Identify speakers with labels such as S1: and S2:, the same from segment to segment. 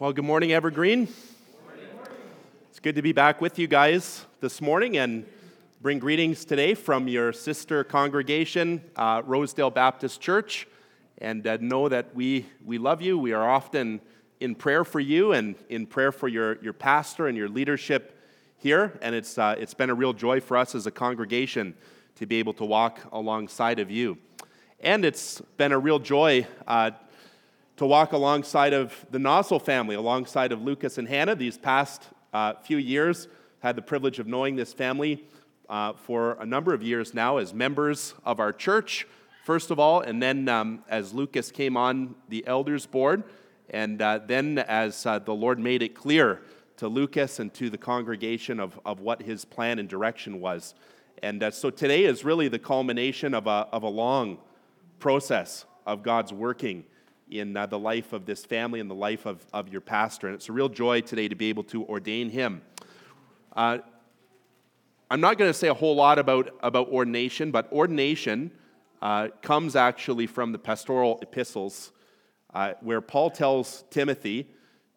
S1: Well, good morning, Evergreen. It's good to be back with you guys this morning and bring greetings today from your sister congregation, uh, Rosedale Baptist Church. And uh, know that we, we love you. We are often in prayer for you and in prayer for your, your pastor and your leadership here. And it's, uh, it's been a real joy for us as a congregation to be able to walk alongside of you. And it's been a real joy uh, to walk alongside of the Nozzle family, alongside of Lucas and Hannah. These past uh, few years, had the privilege of knowing this family uh, for a number of years now as members of our church, first of all, and then um, as Lucas came on the elders board, and uh, then as uh, the Lord made it clear to Lucas and to the congregation of, of what his plan and direction was. And uh, so today is really the culmination of a, of a long process of God's working in uh, the life of this family and the life of, of your pastor. And it's a real joy today to be able to ordain him. Uh, I'm not going to say a whole lot about, about ordination, but ordination uh, comes actually from the pastoral epistles, uh, where Paul tells Timothy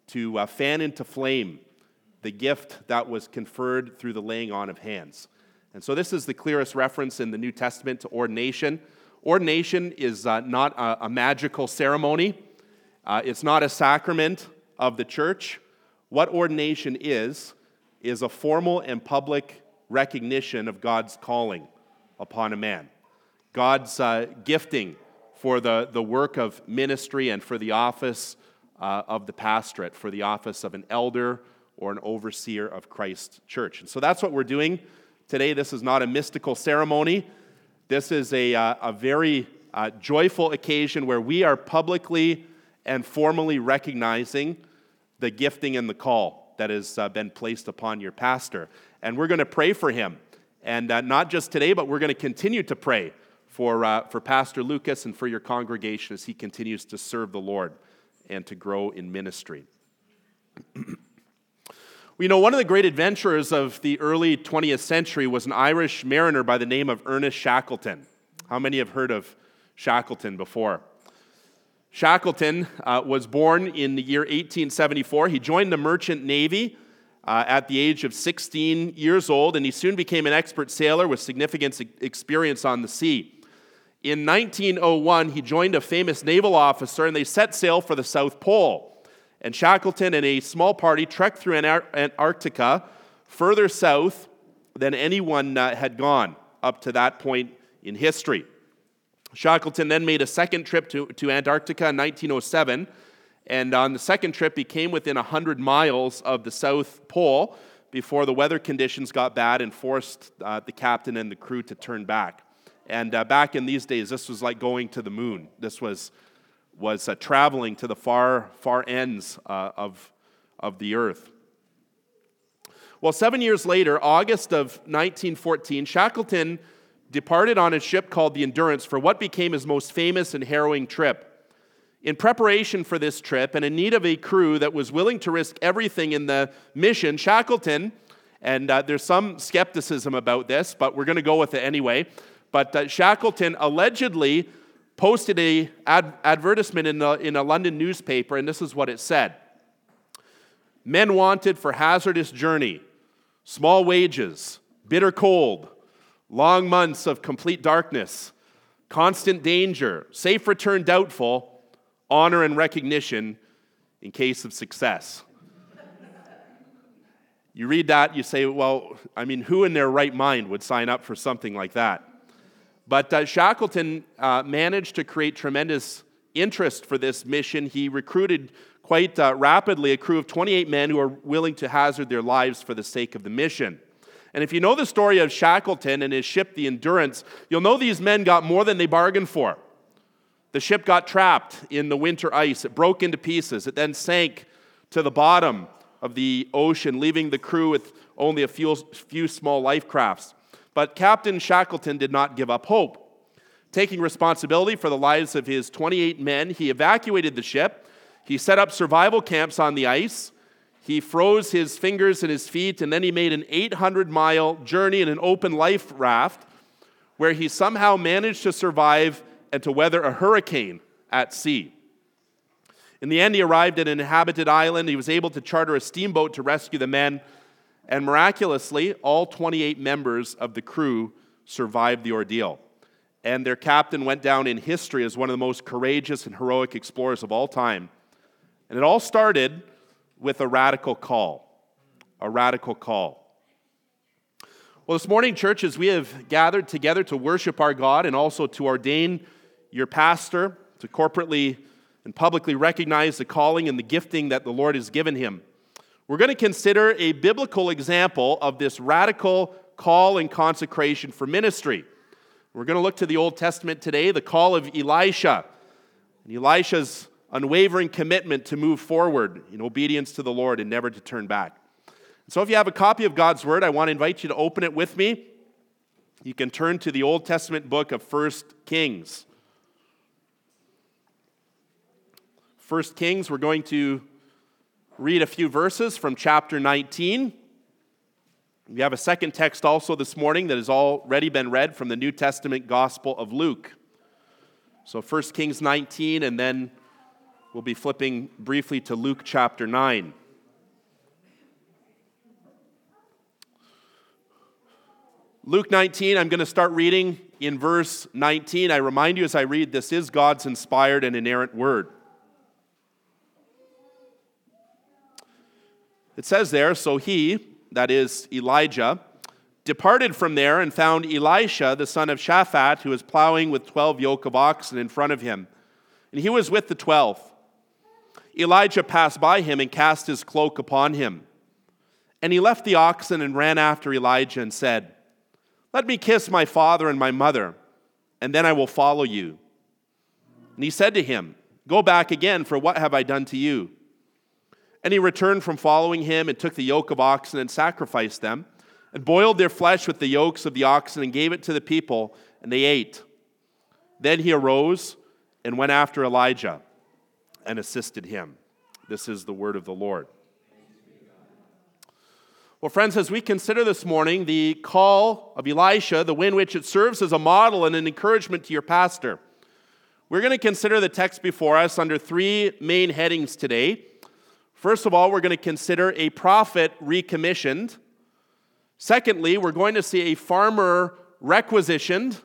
S1: to uh, fan into flame the gift that was conferred through the laying on of hands. And so, this is the clearest reference in the New Testament to ordination. Ordination is uh, not a, a, magical ceremony, uh, it's not a sacrament of the church. What ordination is, is a formal and public recognition of God's calling upon a man, God's uh, gifting for the, the work of ministry and for the office uh, of the pastorate, for the office of an elder or an overseer of Christ's church. And so that's what we're doing today. This is not a mystical ceremony. This is a, uh, a very uh, joyful occasion where we are publicly and formally recognizing the gifting and the call that has uh, been placed upon your pastor. And we're going to pray for him. And uh, not just today, but we're going to continue to pray for, uh, for Pastor Lucas and for your congregation as he continues to serve the Lord and to grow in ministry. We know one of the great adventurers of the early 20th century was an Irish mariner by the name of Ernest Shackleton. How many have heard of Shackleton before? Shackleton uh, was born in the year 1874. He joined the merchant navy uh, at the age of 16 years old, and he soon became an expert sailor with significant experience on the sea. In 1901, he joined a famous naval officer, and they set sail for the South Pole and Shackleton and a small party trekked through Antarctica further south than anyone uh, had gone up to that point in history. Shackleton then made a second trip to, to Antarctica in 1907, and on the second trip, he came within 100 miles of the South Pole before the weather conditions got bad and forced uh, the captain and the crew to turn back. And uh, back in these days, this was like going to the moon. This was was uh, traveling to the far, far ends uh, of, of the earth. Well, seven years later, August of 1914, Shackleton departed on a ship called the Endurance for what became his most famous and harrowing trip. In preparation for this trip and in need of a crew that was willing to risk everything in the mission, Shackleton, and uh, there's some skepticism about this, but we're going to go with it anyway. But uh, Shackleton allegedly posted a ad- advertisement in, the, in a London newspaper, and this is what it said Men wanted for hazardous journey, small wages, bitter cold, long months of complete darkness, constant danger, safe return doubtful, honor and recognition in case of success. you read that, you say, well, I mean, who in their right mind would sign up for something like that? But uh, Shackleton uh, managed to create tremendous interest for this mission. He recruited quite uh, rapidly a crew of 28 men who are willing to hazard their lives for the sake of the mission. And if you know the story of Shackleton and his ship, the Endurance, you'll know these men got more than they bargained for. The ship got trapped in the winter ice, it broke into pieces, it then sank to the bottom of the ocean, leaving the crew with only a few, few small life crafts. But Captain Shackleton did not give up hope. Taking responsibility for the lives of his 28 men, he evacuated the ship. He set up survival camps on the ice. He froze his fingers and his feet, and then he made an 800 mile journey in an open life raft where he somehow managed to survive and to weather a hurricane at sea. In the end, he arrived at an inhabited island. He was able to charter a steamboat to rescue the men. And miraculously, all 28 members of the crew survived the ordeal. And their captain went down in history as one of the most courageous and heroic explorers of all time. And it all started with a radical call. A radical call. Well, this morning, churches, we have gathered together to worship our God and also to ordain your pastor to corporately and publicly recognize the calling and the gifting that the Lord has given him. We're going to consider a biblical example of this radical call and consecration for ministry. We're going to look to the Old Testament today, the call of Elisha, and Elisha's unwavering commitment to move forward in obedience to the Lord and never to turn back. So, if you have a copy of God's Word, I want to invite you to open it with me. You can turn to the Old Testament book of First Kings. First Kings, we're going to read a few verses from chapter 19. We have a second text also this morning that has already been read from the New Testament Gospel of Luke. So 1 Kings 19, and then we'll be flipping briefly to Luke chapter 9. Luke 19, I'm going to start reading in verse 19. I remind you as I read, this is God's inspired and inerrant word. It says there, so he, that is Elijah, departed from there and found Elisha, the son of Shaphat, who was plowing with 12 yoke of oxen in front of him. And he was with the 12. Elijah passed by him and cast his cloak upon him. And he left the oxen and ran after Elijah and said, Let me kiss my father and my mother, and then I will follow you. And he said to him, Go back again, for what have I done to you? And he returned from following him and took the yoke of oxen and sacrificed them, and boiled their flesh with the yokes of the oxen and gave it to the people, and they ate. Then he arose and went after Elijah and assisted him. This is the word of the Lord. Well, friends, as we consider this morning the call of Elisha, the way in which it serves as a model and an encouragement to your pastor, we're going to consider the text before us under three main headings today. First of all, we're going to consider a prophet recommissioned. Secondly, we're going to see a farmer requisitioned.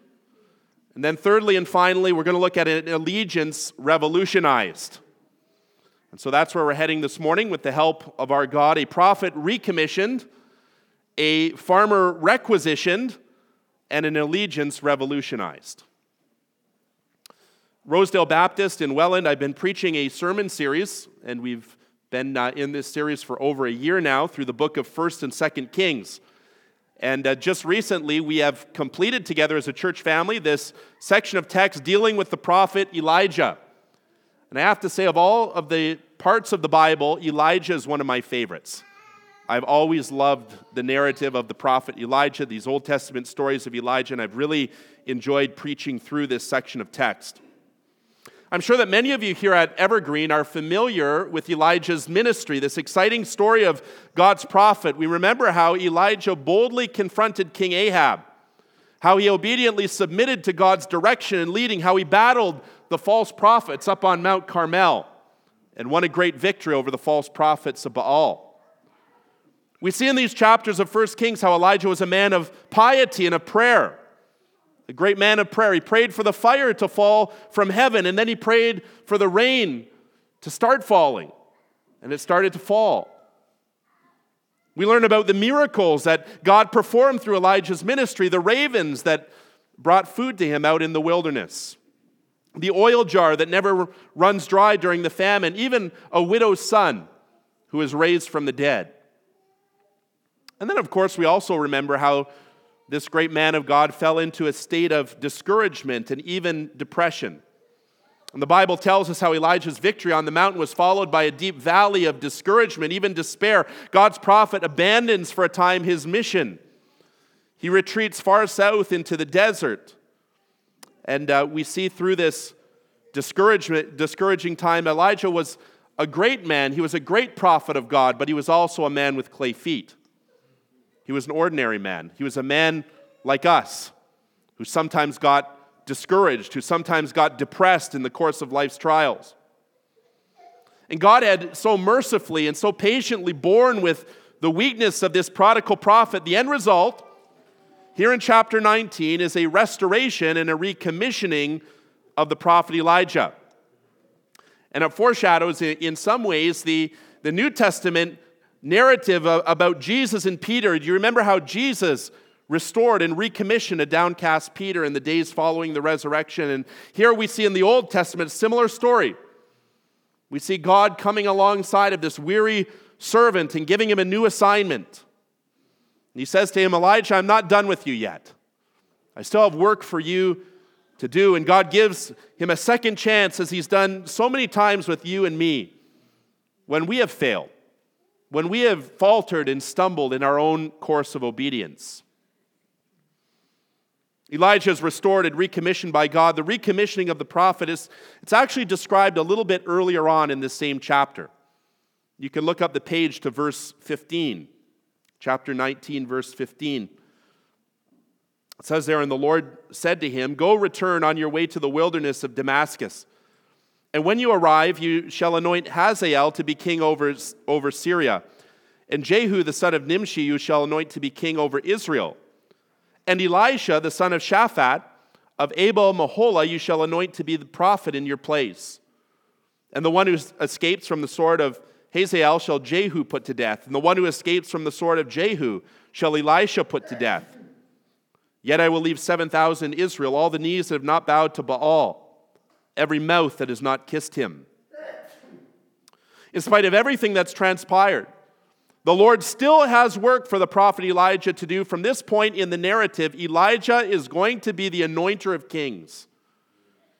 S1: And then, thirdly and finally, we're going to look at an allegiance revolutionized. And so that's where we're heading this morning with the help of our God a prophet recommissioned, a farmer requisitioned, and an allegiance revolutionized. Rosedale Baptist in Welland, I've been preaching a sermon series, and we've been uh, in this series for over a year now through the book of 1st and 2nd Kings. And uh, just recently, we have completed together as a church family this section of text dealing with the prophet Elijah. And I have to say, of all of the parts of the Bible, Elijah is one of my favorites. I've always loved the narrative of the prophet Elijah, these Old Testament stories of Elijah, and I've really enjoyed preaching through this section of text. I'm sure that many of you here at Evergreen are familiar with Elijah's ministry, this exciting story of God's prophet. We remember how Elijah boldly confronted King Ahab, how he obediently submitted to God's direction and leading, how he battled the false prophets up on Mount Carmel and won a great victory over the false prophets of Baal. We see in these chapters of 1 Kings how Elijah was a man of piety and of prayer a great man of prayer. He prayed for the fire to fall from heaven, and then he prayed for the rain to start falling, and it started to fall. We learn about the miracles that God performed through Elijah's ministry, the ravens that brought food to him out in the wilderness, the oil jar that never runs dry during the famine, even a widow's son who was raised from the dead. And then, of course, we also remember how this great man of God fell into a state of discouragement and even depression. And the Bible tells us how Elijah's victory on the mountain was followed by a deep valley of discouragement, even despair. God's prophet abandons for a time his mission. He retreats far south into the desert. And uh, we see through this discouragement, discouraging time, Elijah was a great man. He was a great prophet of God, but he was also a man with clay feet. He was an ordinary man. He was a man like us who sometimes got discouraged, who sometimes got depressed in the course of life's trials. And God had so mercifully and so patiently borne with the weakness of this prodigal prophet. The end result, here in chapter 19, is a restoration and a recommissioning of the prophet Elijah. And it foreshadows, in some ways, the, the New Testament narrative about Jesus and Peter. Do you remember how Jesus restored and recommissioned a downcast Peter in the days following the resurrection? And here we see in the Old Testament a similar story. We see God coming alongside of this weary servant and giving him a new assignment. And he says to him, Elijah, I'm not done with you yet. I still have work for you to do. And God gives him a second chance, as he's done so many times with you and me, when we have failed, when we have faltered and stumbled in our own course of obedience. Elijah is restored and recommissioned by God. The recommissioning of the prophet is it's actually described a little bit earlier on in this same chapter. You can look up the page to verse 15, chapter 19, verse 15. It says there, and the Lord said to him, Go return on your way to the wilderness of Damascus. And when you arrive, you shall anoint Hazael to be king over, over Syria. And Jehu, the son of Nimshi, you shall anoint to be king over Israel. And Elisha, the son of Shaphat, of Abel Meholah, you shall anoint to be the prophet in your place. And the one who escapes from the sword of Hazael shall Jehu put to death. And the one who escapes from the sword of Jehu shall Elisha put to death. Yet I will leave 7,000 Israel, all the knees that have not bowed to Baal, every mouth that has not kissed him. In spite of everything that's transpired, the Lord still has work for the prophet Elijah to do. From this point in the narrative, Elijah is going to be the anointer of kings.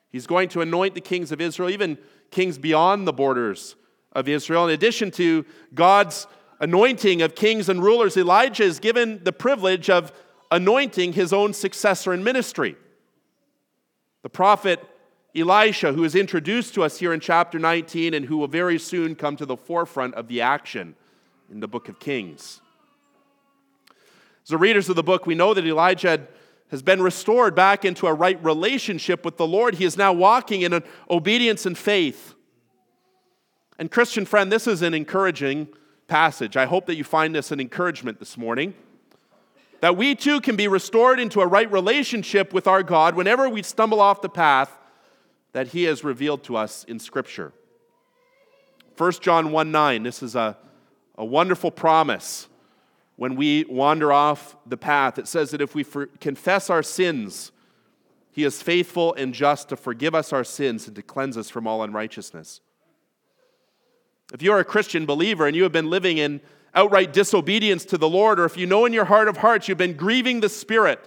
S1: He's going to anoint the kings of Israel, even kings beyond the borders of Israel. In addition to God's anointing of kings and rulers, Elijah is given the privilege of anointing his own successor in ministry. The prophet Elisha, who is introduced to us here in chapter 19 and who will very soon come to the forefront of the action in the book of Kings. As the readers of the book, we know that Elijah has been restored back into a right relationship with the Lord. He is now walking in obedience and faith. And, Christian friend, this is an encouraging passage. I hope that you find this an encouragement this morning that we too can be restored into a right relationship with our God whenever we stumble off the path that He has revealed to us in Scripture. 1 John 1 9, this is a, a wonderful promise when we wander off the path. It says that if we for, confess our sins, He is faithful and just to forgive us our sins and to cleanse us from all unrighteousness. If you're a Christian believer and you have been living in outright disobedience to the Lord, or if you know in your heart of hearts you've been grieving the Spirit,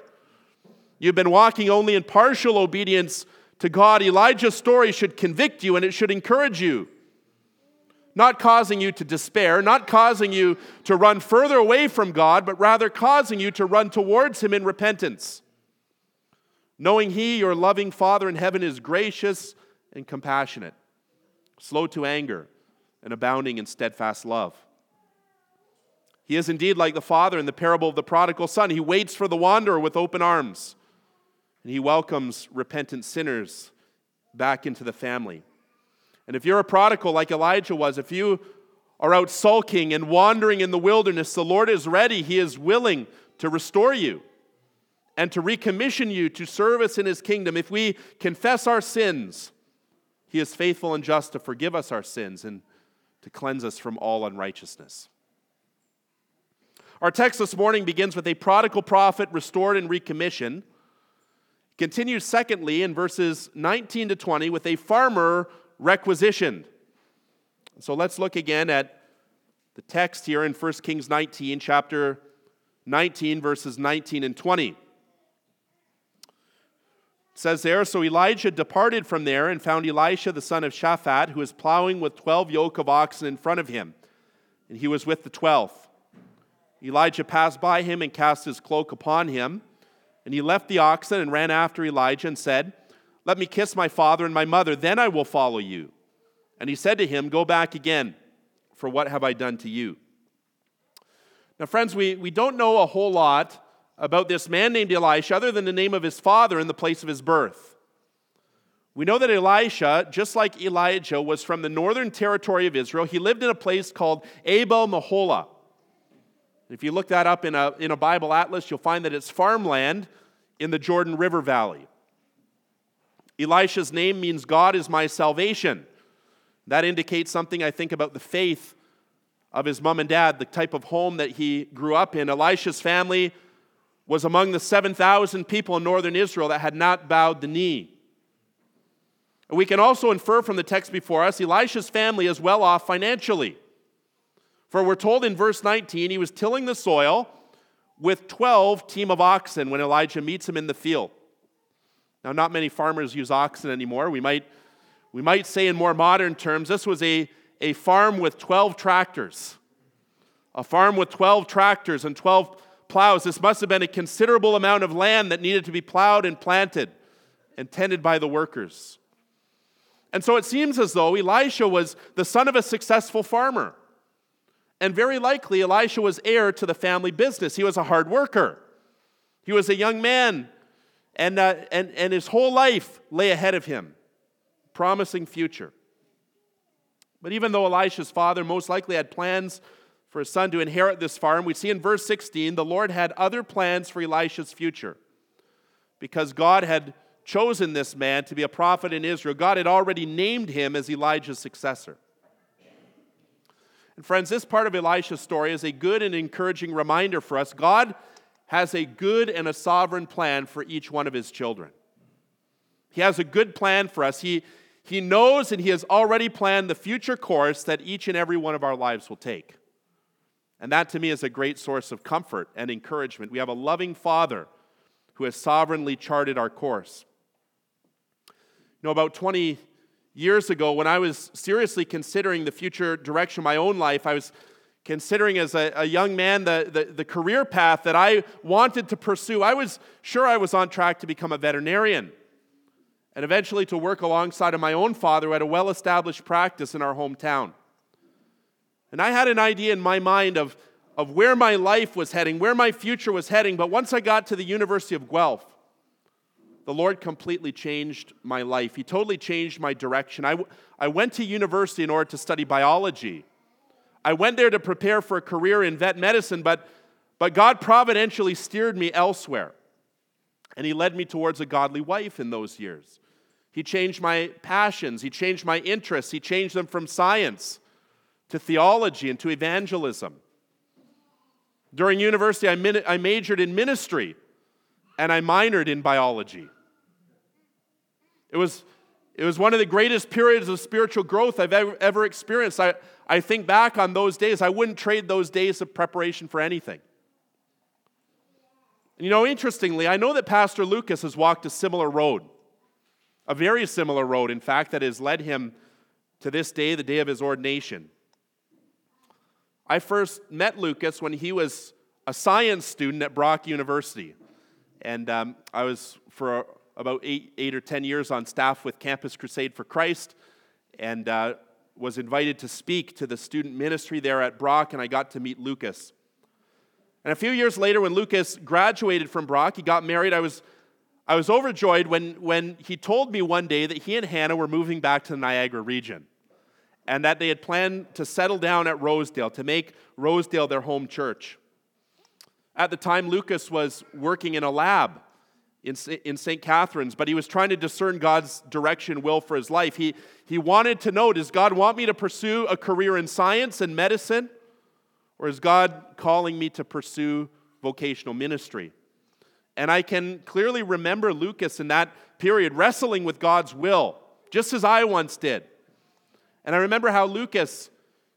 S1: you've been walking only in partial obedience to God, Elijah's story should convict you and it should encourage you. Not causing you to despair, not causing you to run further away from God, but rather causing you to run towards Him in repentance. Knowing He, your loving Father in heaven, is gracious and compassionate, slow to anger, and abounding in steadfast love. He is indeed like the father in the parable of the prodigal son. He waits for the wanderer with open arms, and he welcomes repentant sinners back into the family. And if you're a prodigal like Elijah was, if you are out sulking and wandering in the wilderness, the Lord is ready. He is willing to restore you and to recommission you to service in His kingdom. If we confess our sins, He is faithful and just to forgive us our sins and to cleanse us from all unrighteousness. Our text this morning begins with a prodigal prophet restored and recommissioned. Continues, secondly, in verses 19 to 20, with a farmer requisitioned. So let's look again at the text here in 1 Kings 19, chapter 19, verses 19 and 20. It says there, So Elijah departed from there and found Elisha the son of Shaphat, who was plowing with 12 yoke of oxen in front of him, and he was with the twelfth. Elijah passed by him and cast his cloak upon him. And he left the oxen and ran after Elijah and said, Let me kiss my father and my mother, then I will follow you. And he said to him, Go back again, for what have I done to you? Now, friends, we, we don't know a whole lot about this man named Elisha other than the name of his father and the place of his birth. We know that Elisha, just like Elijah, was from the northern territory of Israel. He lived in a place called Abel Meholah. If you look that up in a, in a Bible atlas, you'll find that it's farmland in the Jordan River Valley. Elisha's name means God is my salvation. That indicates something, I think, about the faith of his mom and dad, the type of home that he grew up in. Elisha's family was among the 7,000 people in northern Israel that had not bowed the knee. We can also infer from the text before us Elisha's family is well off financially. For we're told in verse 19 he was tilling the soil with 12 team of oxen when Elijah meets him in the field. Now, not many farmers use oxen anymore. We might, we might say, in more modern terms, this was a, a farm with 12 tractors. A farm with 12 tractors and 12 plows. This must have been a considerable amount of land that needed to be plowed and planted and tended by the workers. And so it seems as though Elisha was the son of a successful farmer. And very likely, Elisha was heir to the family business. He was a hard worker. He was a young man, and, uh, and, and his whole life lay ahead of him, promising future. But even though Elisha's father most likely had plans for his son to inherit this farm, we see in verse 16 the Lord had other plans for Elisha's future. Because God had chosen this man to be a prophet in Israel, God had already named him as Elijah's successor. And friends, this part of Elisha's story is a good and encouraging reminder for us. God has a good and a sovereign plan for each one of his children. He has a good plan for us. He, he knows and he has already planned the future course that each and every one of our lives will take. And that to me is a great source of comfort and encouragement. We have a loving Father who has sovereignly charted our course. You know, about 20 years ago when I was seriously considering the future direction of my own life. I was considering as a, a young man the, the, the, career path that I wanted to pursue. I was sure I was on track to become a veterinarian and eventually to work alongside of my own father who had a well established practice in our hometown. And I had an idea in my mind of, of where my life was heading, where my future was heading, but once I got to the University of Guelph, the Lord completely changed my life. He totally changed my direction. I, I went to university in order to study biology. I went there to prepare for a career in vet medicine, but, but God providentially steered me elsewhere. And He led me towards a godly wife in those years. He changed my passions, He changed my interests, He changed them from science to theology and to evangelism. During university, I, min- I majored in ministry and I minored in biology. It was, it was one of the greatest periods of spiritual growth I've ever, ever experienced. I, I think back on those days, I wouldn't trade those days of preparation for anything. And you know, interestingly, I know that Pastor Lucas has walked a similar road, a very similar road, in fact, that has led him to this day, the day of his ordination. I first met Lucas when he was a science student at Brock University. And um, I was for about eight, eight or 10 years on staff with Campus Crusade for Christ and uh, was invited to speak to the student ministry there at Brock, and I got to meet Lucas. And a few years later, when Lucas graduated from Brock, he got married. I was, I was overjoyed when, when he told me one day that he and Hannah were moving back to the Niagara region and that they had planned to settle down at Rosedale, to make Rosedale their home church. At the time, Lucas was working in a lab in, in St. Catharines, but he was trying to discern God's direction, will for his life. He, he wanted to know does God want me to pursue a career in science and medicine, or is God calling me to pursue vocational ministry? And I can clearly remember Lucas in that period wrestling with God's will, just as I once did. And I remember how Lucas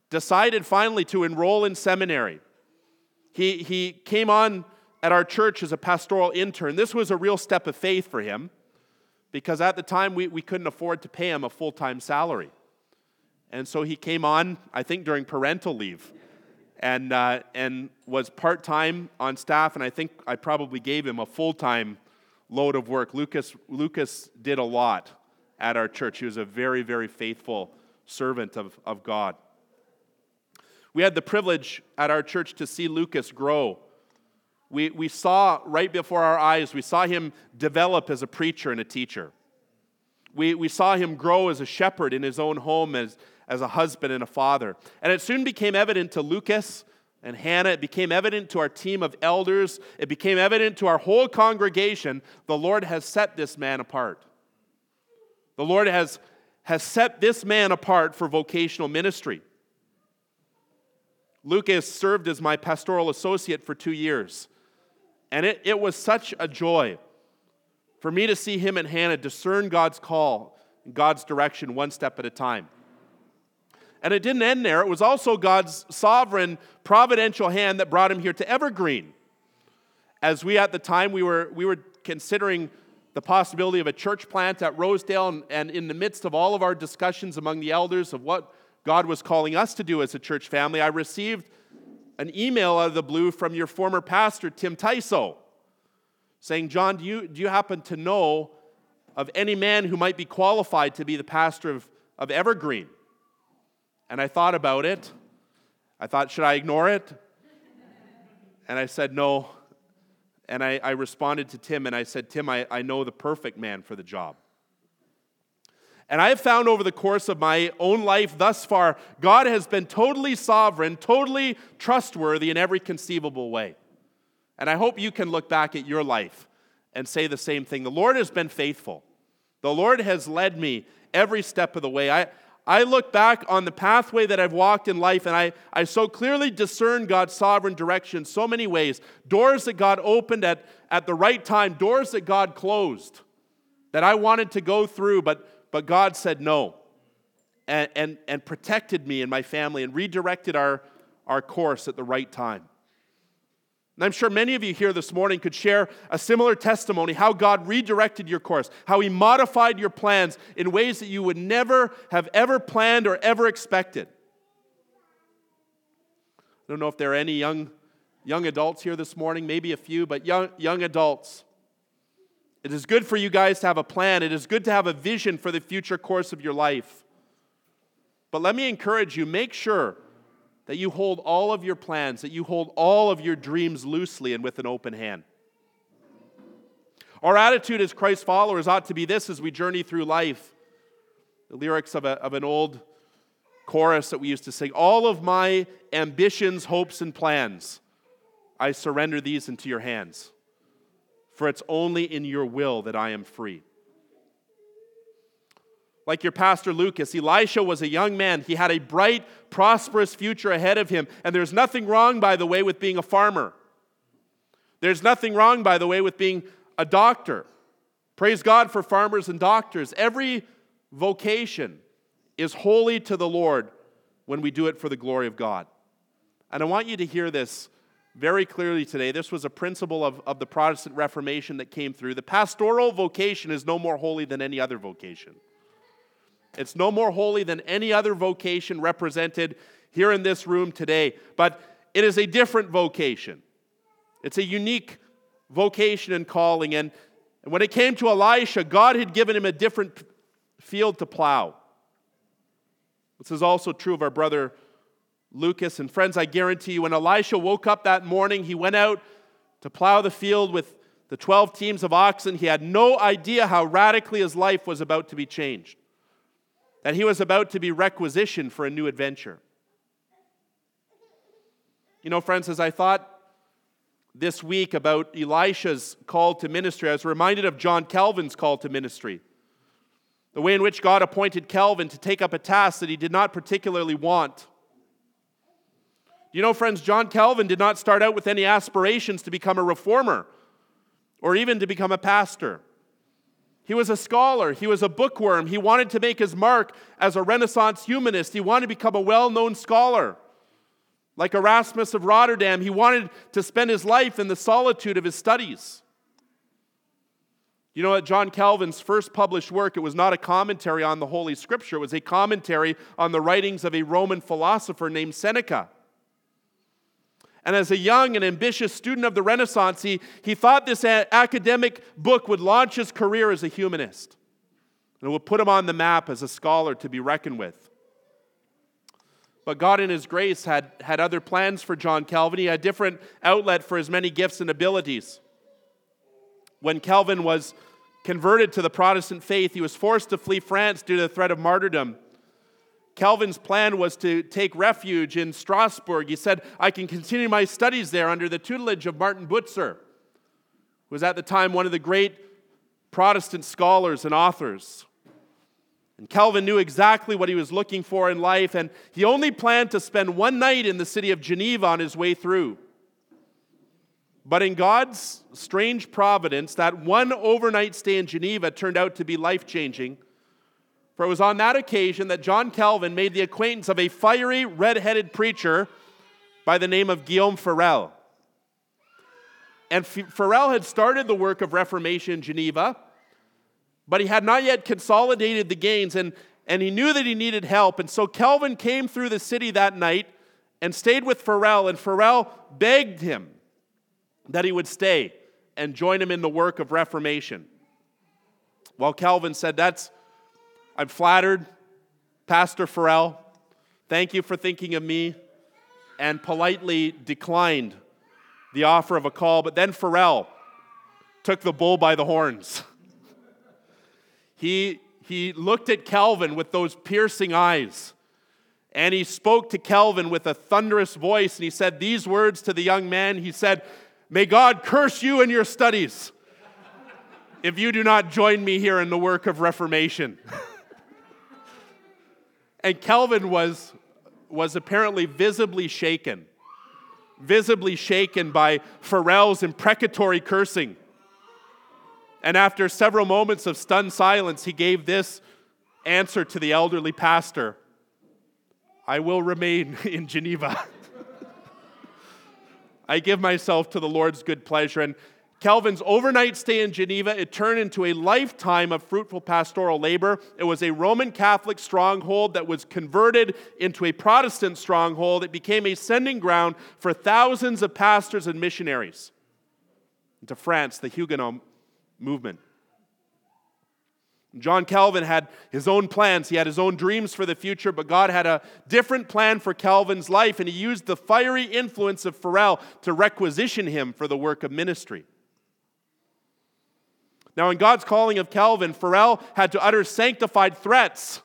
S1: decided finally to enroll in seminary. He, he came on at our church as a pastoral intern. This was a real step of faith for him because at the time we, we couldn't afford to pay him a full time salary. And so he came on, I think, during parental leave and, uh, and was part time on staff. And I think I probably gave him a full time load of work. Lucas, Lucas did a lot at our church. He was a very, very faithful servant of, of God. We had the privilege at our church to see Lucas grow we, we saw right before our eyes, we saw him develop as a preacher and a teacher. We, we saw him grow as a shepherd in his own home, as, as a husband and a father. And it soon became evident to Lucas and Hannah, it became evident to our team of elders, it became evident to our whole congregation the Lord has set this man apart. The Lord has, has set this man apart for vocational ministry. Lucas served as my pastoral associate for two years. And it, it was such a joy for me to see him and Hannah discern God's call and God's direction one step at a time. And it didn't end there. It was also God's sovereign, providential hand that brought him here to Evergreen. As we at the time we were we were considering the possibility of a church plant at Rosedale, and, and in the midst of all of our discussions among the elders of what God was calling us to do as a church family, I received an email out of the blue from your former pastor, Tim Tyso, saying, John, do you, do you happen to know of any man who might be qualified to be the pastor of, of Evergreen? And I thought about it. I thought, should I ignore it? And I said, no. And I, I responded to Tim and I said, Tim, I, I know the perfect man for the job. And I have found over the course of my own life thus far, God has been totally sovereign, totally trustworthy in every conceivable way. And I hope you can look back at your life and say the same thing. The Lord has been faithful. The Lord has led me every step of the way. I, I look back on the pathway that I've walked in life and I, I so clearly discern God's sovereign direction in so many ways. Doors that God opened at, at the right time, doors that God closed that I wanted to go through, but, but God said no and, and, and protected me and my family and redirected our, our course at the right time. And I'm sure many of you here this morning could share a similar testimony how God redirected your course, how He modified your plans in ways that you would never have ever planned or ever expected. I don't know if there are any young, young adults here this morning, maybe a few, but young, young adults. It is good for you guys to have a plan. It is good to have a vision for the future course of your life. But let me encourage you make sure that you hold all of your plans, that you hold all of your dreams loosely and with an open hand. Our attitude as Christ followers ought to be this as we journey through life. The lyrics of, a, of an old chorus that we used to sing All of my ambitions, hopes, and plans, I surrender these into your hands. For it's only in your will that I am free. Like your pastor Lucas, Elisha was a young man. He had a bright, prosperous future ahead of him. And there's nothing wrong, by the way, with being a farmer. There's nothing wrong, by the way, with being a doctor. Praise God for farmers and doctors. Every vocation is holy to the Lord when we do it for the glory of God. And I want you to hear this very clearly today. This was a principle of, of the Protestant Reformation that came through. The pastoral vocation is no more holy than any other vocation. It's no more holy than any other vocation represented here in this room today, but it is a different vocation. It's a unique vocation and calling. And, and when it came to Elisha, God had given him a different field to plow. This is also true of our brother Lucas. And friends, I guarantee you, when Elisha woke up that morning, he went out to plow the field with the 12 teams of oxen. He had no idea how radically his life was about to be changed that he was about to be requisitioned for a new adventure. You know, friends, as I thought this week about Elisha's call to ministry, I was reminded of John Calvin's call to ministry. The way in which God appointed Calvin to take up a task that he did not particularly want. You know, friends, John Calvin did not start out with any aspirations to become a reformer or even to become a pastor. He was a scholar. He was a bookworm. He wanted to make his mark as a Renaissance humanist. He wanted to become a well known scholar. Like Erasmus of Rotterdam, he wanted to spend his life in the solitude of his studies. You know, at John Calvin's first published work, it was not a commentary on the Holy Scripture, it was a commentary on the writings of a Roman philosopher named Seneca. And as a young and ambitious student of the Renaissance, he, he thought this a- academic book would launch his career as a humanist. And it would put him on the map as a scholar to be reckoned with. But God, in His grace, had, had other plans for John Calvin. He had different outlet for his many gifts and abilities. When Calvin was converted to the Protestant faith. He was forced to flee France due to the threat of martyrdom. Calvin's plan was to take refuge in Strasbourg. He said, I can continue my studies there under the tutelage of Martin Butzer, who was at the time one of the great Protestant scholars and authors. And Calvin knew exactly what he was looking for in life, and he only planned to spend one night in the city of Geneva on his way through. But in God's strange providence, that one overnight stay in Geneva turned out to be life changing. For it was on that occasion that John Calvin made the acquaintance of a fiery, red headed preacher by the name of Guillaume Farel. And Farel had started the work of Reformation in Geneva, but he had not yet consolidated the gains, and, and he knew that he needed help. And so Calvin came through the city that night and stayed with Farel, and Farel begged him that he would stay and join him in the work of Reformation. Well, Calvin said, That's, I'm flattered, Pastor Farel. Thank you for thinking of me, and politely declined the offer of a call. But then Farel took the bull by the horns. he, he looked at Calvin with those piercing eyes. And he spoke to Calvin with a thunderous voice, and he said these words to the young man. He said, May God curse you and your studies if you do not join me here in the work of Reformation. and Calvin was, was apparently visibly shaken, visibly shaken by Farel's imprecatory cursing. And after several moments of stunned silence, he gave this answer to the elderly pastor I will remain in Geneva. I give myself to the Lord's good pleasure. And Calvin's overnight stay in Geneva, it turned into a lifetime of fruitful pastoral labor. It was a Roman Catholic stronghold that was converted into a Protestant stronghold. It became a sending ground for thousands of pastors and missionaries into France, the Huguenot movement. John Calvin had his own plans. He had his own dreams for the future, but God had a different plan for Calvin's life, and he used the fiery influence of Farel to requisition him for the work of ministry. Now, in God's calling of Calvin, Farel had to utter sanctified threats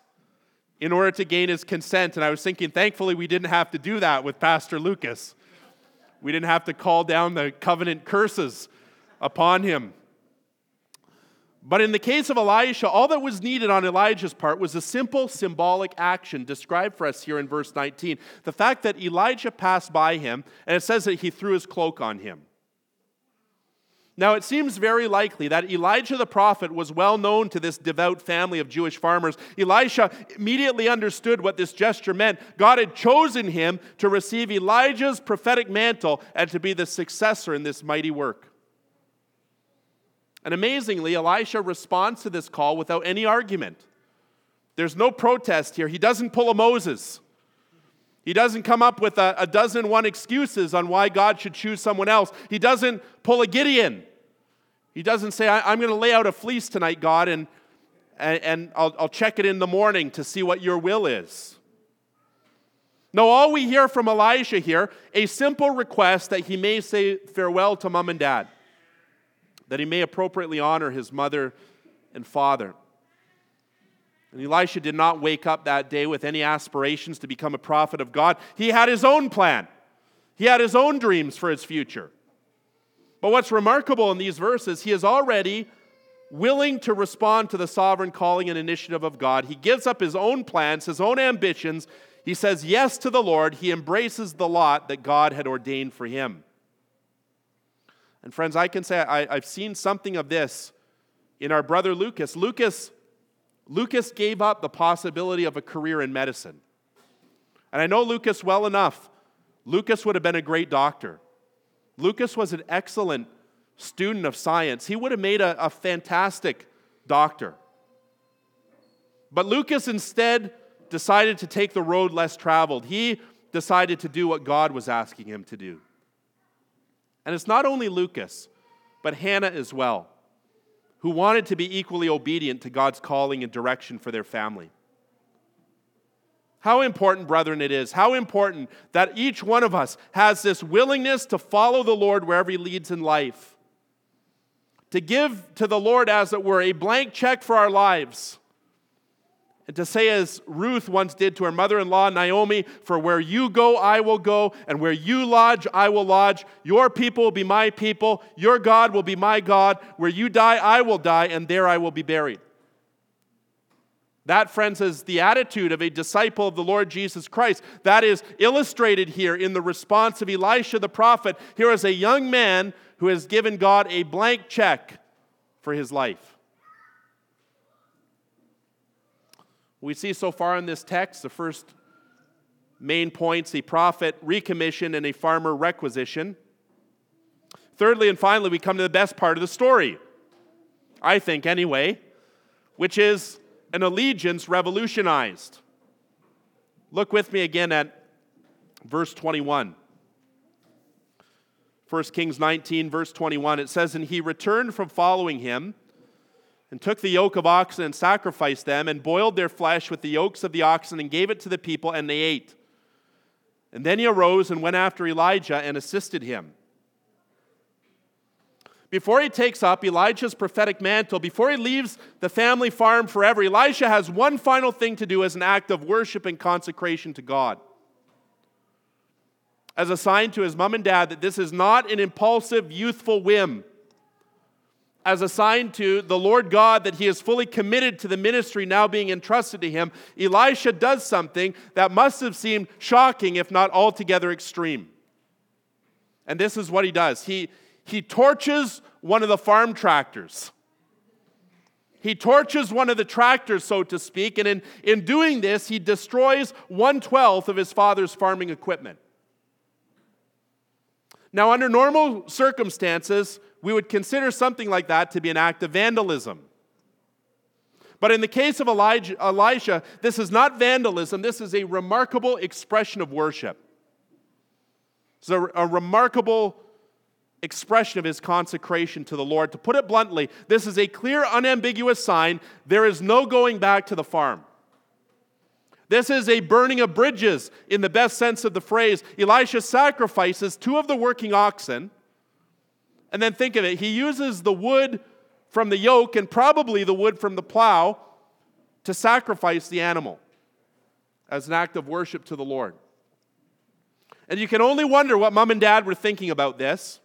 S1: in order to gain his consent. And I was thinking, thankfully, we didn't have to do that with Pastor Lucas. We didn't have to call down the covenant curses upon him. But in the case of Elisha, all that was needed on Elijah's part was a simple symbolic action described for us here in verse 19. The fact that Elijah passed by him, and it says that he threw his cloak on him. Now, it seems very likely that Elijah the prophet was well known to this devout family of Jewish farmers. Elisha immediately understood what this gesture meant. God had chosen him to receive Elijah's prophetic mantle and to be the successor in this mighty work. And amazingly, Elisha responds to this call without any argument. There's no protest here. He doesn't pull a Moses. He doesn't come up with a, a dozen one excuses on why God should choose someone else. He doesn't pull a Gideon. He doesn't say, I, am going to lay out a fleece tonight, God, and, and, and I'll, I'll check it in the morning to see what your will is. No, all we hear from Elisha here, a simple request that he may say farewell to mom and dad that he may appropriately honor his mother and father. And Elisha did not wake up that day with any aspirations to become a prophet of God. He had his own plan, he had his own dreams for his future. But what's remarkable in these verses, he is already willing to respond to the sovereign calling and initiative of God. He gives up his own plans, his own ambitions. He says yes to the Lord. He embraces the lot that God had ordained for him. And friends, I can say I, have seen something of this in our brother Lucas. Lucas. Lucas gave up the possibility of a career in medicine. And I know Lucas well enough. Lucas would have been a great doctor. Lucas was an excellent student of science. He would have made a, a fantastic doctor. But Lucas instead decided to take the road less traveled. He decided to do what God was asking him to do. And it's not only Lucas, but Hannah as well, who wanted to be equally obedient to God's calling and direction for their family. How important, brethren, it is. How important that each one of us has this willingness to follow the Lord wherever He leads in life, to give to the Lord, as it were, a blank check for our lives. And to say, as Ruth once did to her mother in law, Naomi, for where you go, I will go, and where you lodge, I will lodge. Your people will be my people, your God will be my God. Where you die, I will die, and there I will be buried. That, friends, is the attitude of a disciple of the Lord Jesus Christ. That is illustrated here in the response of Elisha the prophet. Here is a young man who has given God a blank check for his life. We see so far in this text the first main points a prophet recommission and a farmer requisition. Thirdly and finally, we come to the best part of the story, I think anyway, which is an allegiance revolutionized. Look with me again at verse 21. 1 Kings 19, verse 21, it says, And he returned from following him and took the yoke of oxen and sacrificed them, and boiled their flesh with the yokes of the oxen, and gave it to the people, and they ate. And then he arose and went after Elijah and assisted him. Before he takes up Elijah's prophetic mantle, before he leaves the family farm forever, Elisha has one final thing to do as an act of worship and consecration to God. As a sign to his mom and dad that this is not an impulsive, youthful whim as a sign to the Lord God that he is fully committed to the ministry now being entrusted to him, Elisha does something that must have seemed shocking, if not altogether extreme. And this is what he does he, he torches one of the farm tractors. He torches one of the tractors, so to speak, and in, in doing this, he destroys one twelfth of his father's farming equipment. Now, under normal circumstances, we would consider something like that to be an act of vandalism. But in the case of Elijah, Elisha, this is not vandalism, this is a remarkable expression of worship. It's a, a remarkable expression of his consecration to the Lord. To put it bluntly, this is a clear, unambiguous sign there is no going back to the farm. This is a burning of bridges in the best sense of the phrase. Elisha sacrifices two of the working oxen and then think of it he uses the wood from the yoke and probably the wood from the plow to sacrifice the animal as an act of worship to the Lord. And you can only wonder what mom and dad were thinking about this.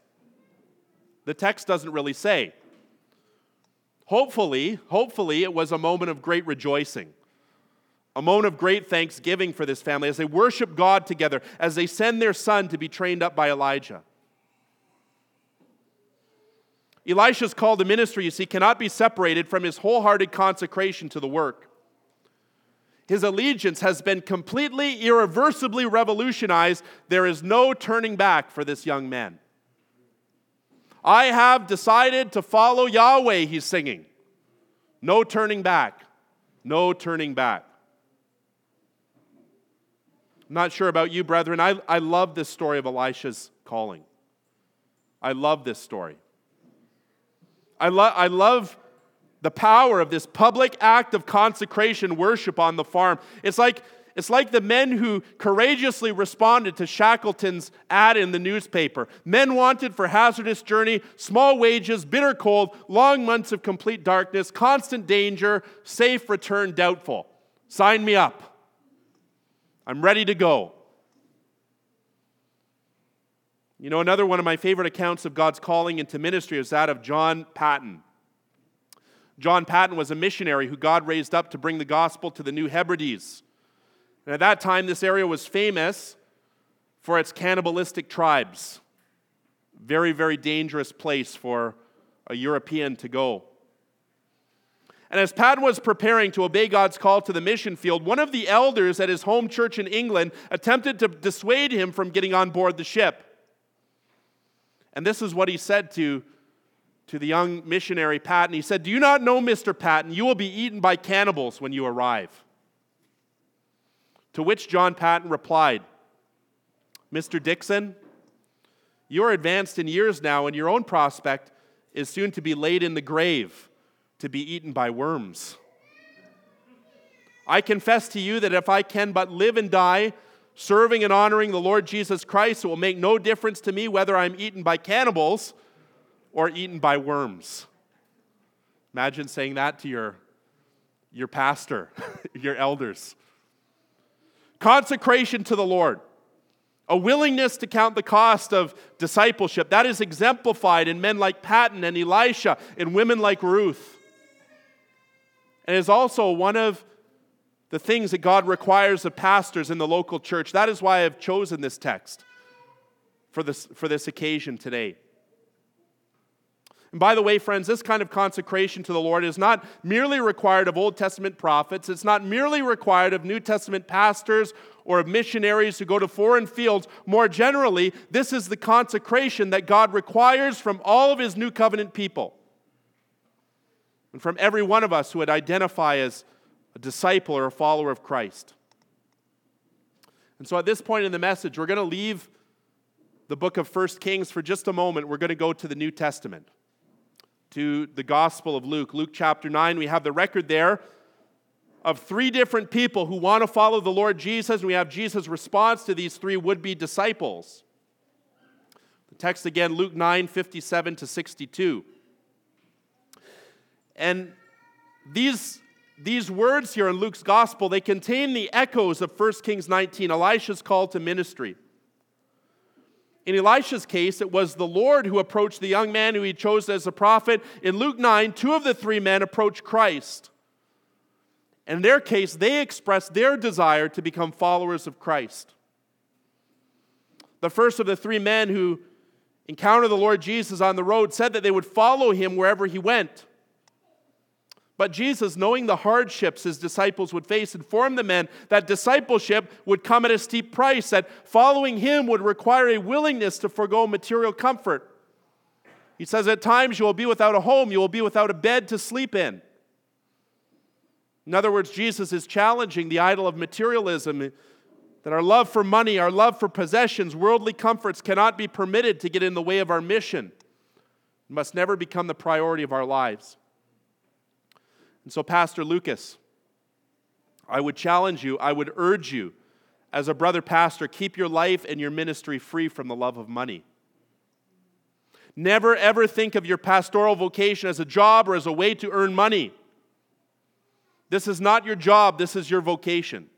S1: The text doesn't really say. Hopefully, hopefully it was a moment of great rejoicing. A moment of great thanksgiving for this family as they worship God together, as they send their son to be trained up by Elijah. Elisha's call to ministry, you see, cannot be separated from his wholehearted consecration to the work. His allegiance has been completely, irreversibly revolutionized. There is no turning back for this young man. I have decided to follow Yahweh, he's singing. No turning back. No turning back. I'm not sure about you, brethren. I, I love this story of Elisha's calling. I love this story. I, lo- I love the power of this public act of consecration worship on the farm. It's like, it's like the men who courageously responded to Shackleton's ad in the newspaper. Men wanted for hazardous journey, small wages, bitter cold, long months of complete darkness, constant danger, safe return doubtful. Sign me up. I'm ready to go. You know, another one of my favorite accounts of God's calling into ministry is that of John Paton. John Paton was a missionary who God raised up to bring the gospel to the New Hebrides. And at that time, this area was famous for its cannibalistic tribes. Very, very dangerous place for a European to go. And as Paton was preparing to obey God's call to the mission field, one of the elders at his home church in England attempted to dissuade him from getting on board the ship. And this is what he said to, to the young missionary Paton. He said, Do you not know, Mr. Paton, you will be eaten by cannibals when you arrive? To which John Paton replied, Mr. Dickson, you're advanced in years now, and your own prospect is soon to be laid in the grave to be eaten by worms. I confess to you that if I can but live and die serving and honoring the Lord Jesus Christ, it will make no difference to me whether I'm eaten by cannibals or eaten by worms. Imagine saying that to your, your pastor, your elders. Consecration to the Lord, a willingness to count the cost of discipleship. That is exemplified in men like Paton and Elisha, in women like Ruth. And is also one of the things that God requires of pastors in the local church. That is why I've chosen this text for this, for this occasion today. And by the way, friends, this kind of consecration to the Lord is not merely required of Old Testament prophets. It's not merely required of New Testament pastors or of missionaries who go to foreign fields. More generally, this is the consecration that God requires from all of his New Covenant people and from every one of us who would identify as a disciple or a follower of Christ. And so at this point in the message, we're going to leave the book of First Kings for just a moment. We're going to go to the New Testament to the Gospel of Luke. Luke chapter 9, we have the record there of three different people who want to follow the Lord Jesus, and we have Jesus' response to these three would be disciples. The text again, Luke 9 57 to 62. And these, these words here in Luke's Gospel, they contain the echoes of 1 Kings 19, Elisha's call to ministry. In Elisha's case, it was the Lord who approached the young man who he chose as a prophet. In Luke 9, two of the three men approached Christ. And in their case, they expressed their desire to become followers of Christ. The first of the three men who encountered the Lord Jesus on the road said that they would follow him wherever he went. But Jesus, knowing the hardships his disciples would face, informed the men that discipleship would come at a steep price, that following him would require a willingness to forego material comfort. He says, At times you will be without a home, you will be without a bed to sleep in. In other words, Jesus is challenging the idol of materialism that our love for money, our love for possessions, worldly comforts cannot be permitted to get in the way of our mission. It must never become the priority of our lives. And so, Pastor Lucas, I would challenge you, I would urge you, as a brother pastor, keep your life and your ministry free from the love of money. Never ever think of your pastoral vocation as a job or as a way to earn money. This is not your job, this is your vocation.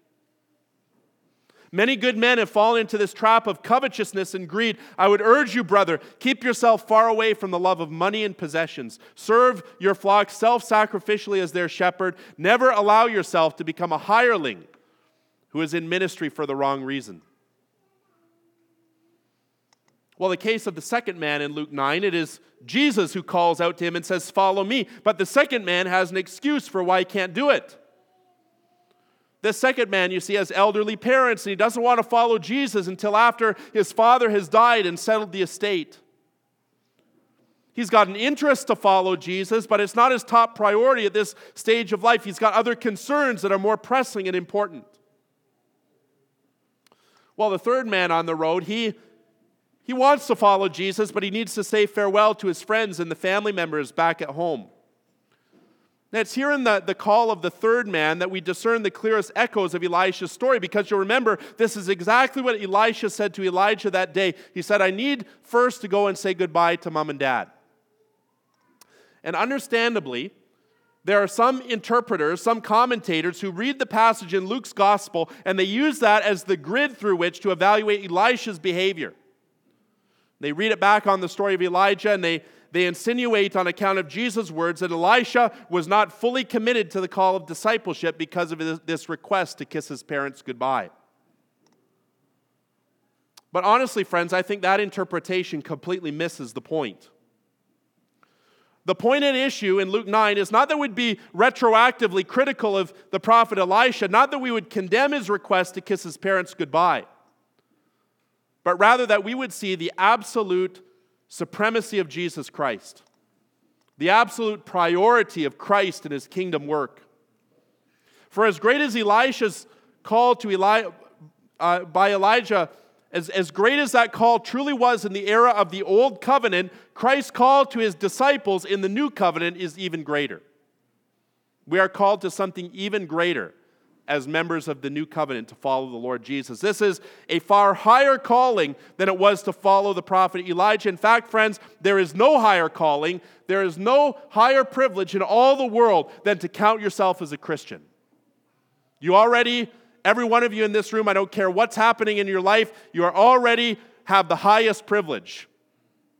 S1: Many good men have fallen into this trap of covetousness and greed. I would urge you, brother, keep yourself far away from the love of money and possessions. Serve your flock self sacrificially as their shepherd. Never allow yourself to become a hireling who is in ministry for the wrong reason. Well, the case of the second man in Luke 9, it is Jesus who calls out to him and says, Follow me. But the second man has an excuse for why he can't do it. The second man, you see, has elderly parents, and he doesn't want to follow Jesus until after his father has died and settled the estate. He's got an interest to follow Jesus, but it's not his top priority at this stage of life. He's got other concerns that are more pressing and important. Well, the third man on the road, he, he wants to follow Jesus, but he needs to say farewell to his friends and the family members back at home. And it's here in the, the call of the third man that we discern the clearest echoes of Elisha's story because you'll remember this is exactly what Elisha said to Elijah that day. He said, I need first to go and say goodbye to mom and dad. And understandably, there are some interpreters, some commentators who read the passage in Luke's gospel and they use that as the grid through which to evaluate Elisha's behavior. They read it back on the story of Elijah and they, they insinuate on account of Jesus' words that Elisha was not fully committed to the call of discipleship because of this request to kiss his parents goodbye. But honestly, friends, I think that interpretation completely misses the point. The point at issue in Luke 9 is not that we'd be retroactively critical of the prophet Elisha, not that we would condemn his request to kiss his parents goodbye, but rather that we would see the absolute supremacy of Jesus Christ, the absolute priority of Christ and his kingdom work. For as great as Elisha's call to Eli, uh, by Elijah, as, as great as that call truly was in the era of the old covenant, Christ's call to his disciples in the new covenant is even greater. We are called to something even greater as members of the new covenant to follow the Lord Jesus. This is a far higher calling than it was to follow the prophet Elijah. In fact, friends, there is no higher calling, there is no higher privilege in all the world than to count yourself as a Christian. You already, every one of you in this room, I don't care what's happening in your life, you are already have the highest privilege.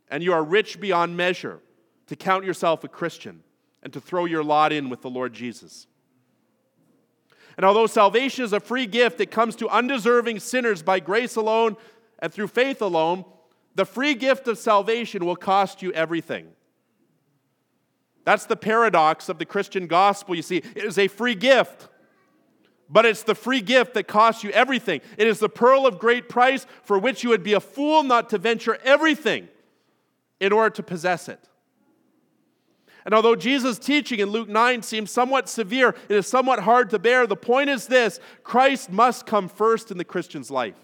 S1: And you are rich beyond measure to count yourself a Christian and to throw your lot in with the Lord Jesus. And although salvation is a free gift that comes to undeserving sinners by grace alone and through faith alone, the free gift of salvation will cost you everything. That's the paradox of the Christian gospel. You see, it is a free gift, but it's the free gift that costs you everything. It is the pearl of great price for which you would be a fool not to venture everything in order to possess it. And although Jesus' teaching in Luke 9 seems somewhat severe, it is somewhat hard to bear. The point is this Christ must come first in the Christian's life.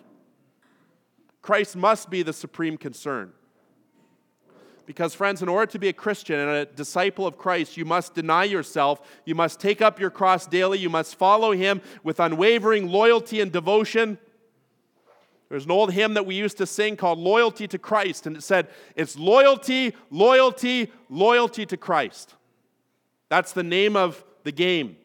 S1: Christ must be the supreme concern. Because, friends, in order to be a Christian and a disciple of Christ, you must deny yourself. You must take up your cross daily. You must follow him with unwavering loyalty and devotion. There's an old hymn that we used to sing called Loyalty to Christ, and it said, It's loyalty, loyalty, loyalty to Christ. That's the name of the game.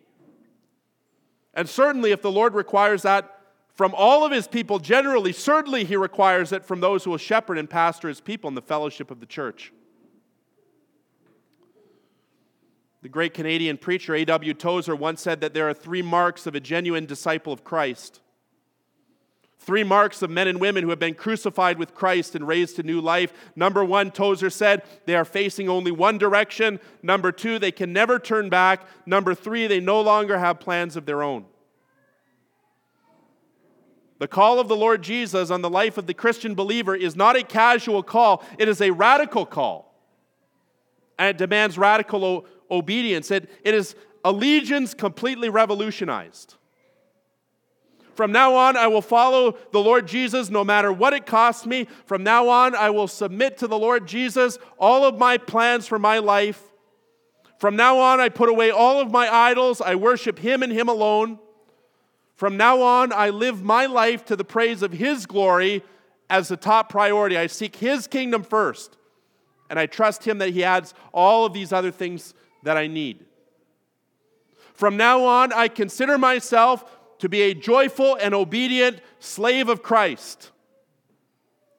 S1: And certainly, if the Lord requires that from all of his people generally, certainly he requires it from those who will shepherd and pastor his people in the fellowship of the church. The great Canadian preacher A.W. Tozer once said that there are three marks of a genuine disciple of Christ Three marks of men and women who have been crucified with Christ and raised to new life. Number one, Tozer said, they are facing only one direction. Number two, they can never turn back. Number three, they no longer have plans of their own. The call of the Lord Jesus on the life of the Christian believer is not a casual call, it is a radical call. And it demands radical o- obedience. It, it is allegiance completely revolutionized. From now on, I will follow the Lord Jesus no matter what it costs me. From now on, I will submit to the Lord Jesus all of my plans for my life. From now on, I put away all of my idols. I worship Him and Him alone. From now on, I live my life to the praise of His glory as the top priority. I seek His kingdom first, and I trust Him that He adds all of these other things that I need. From now on, I consider myself to be a joyful and obedient slave of Christ.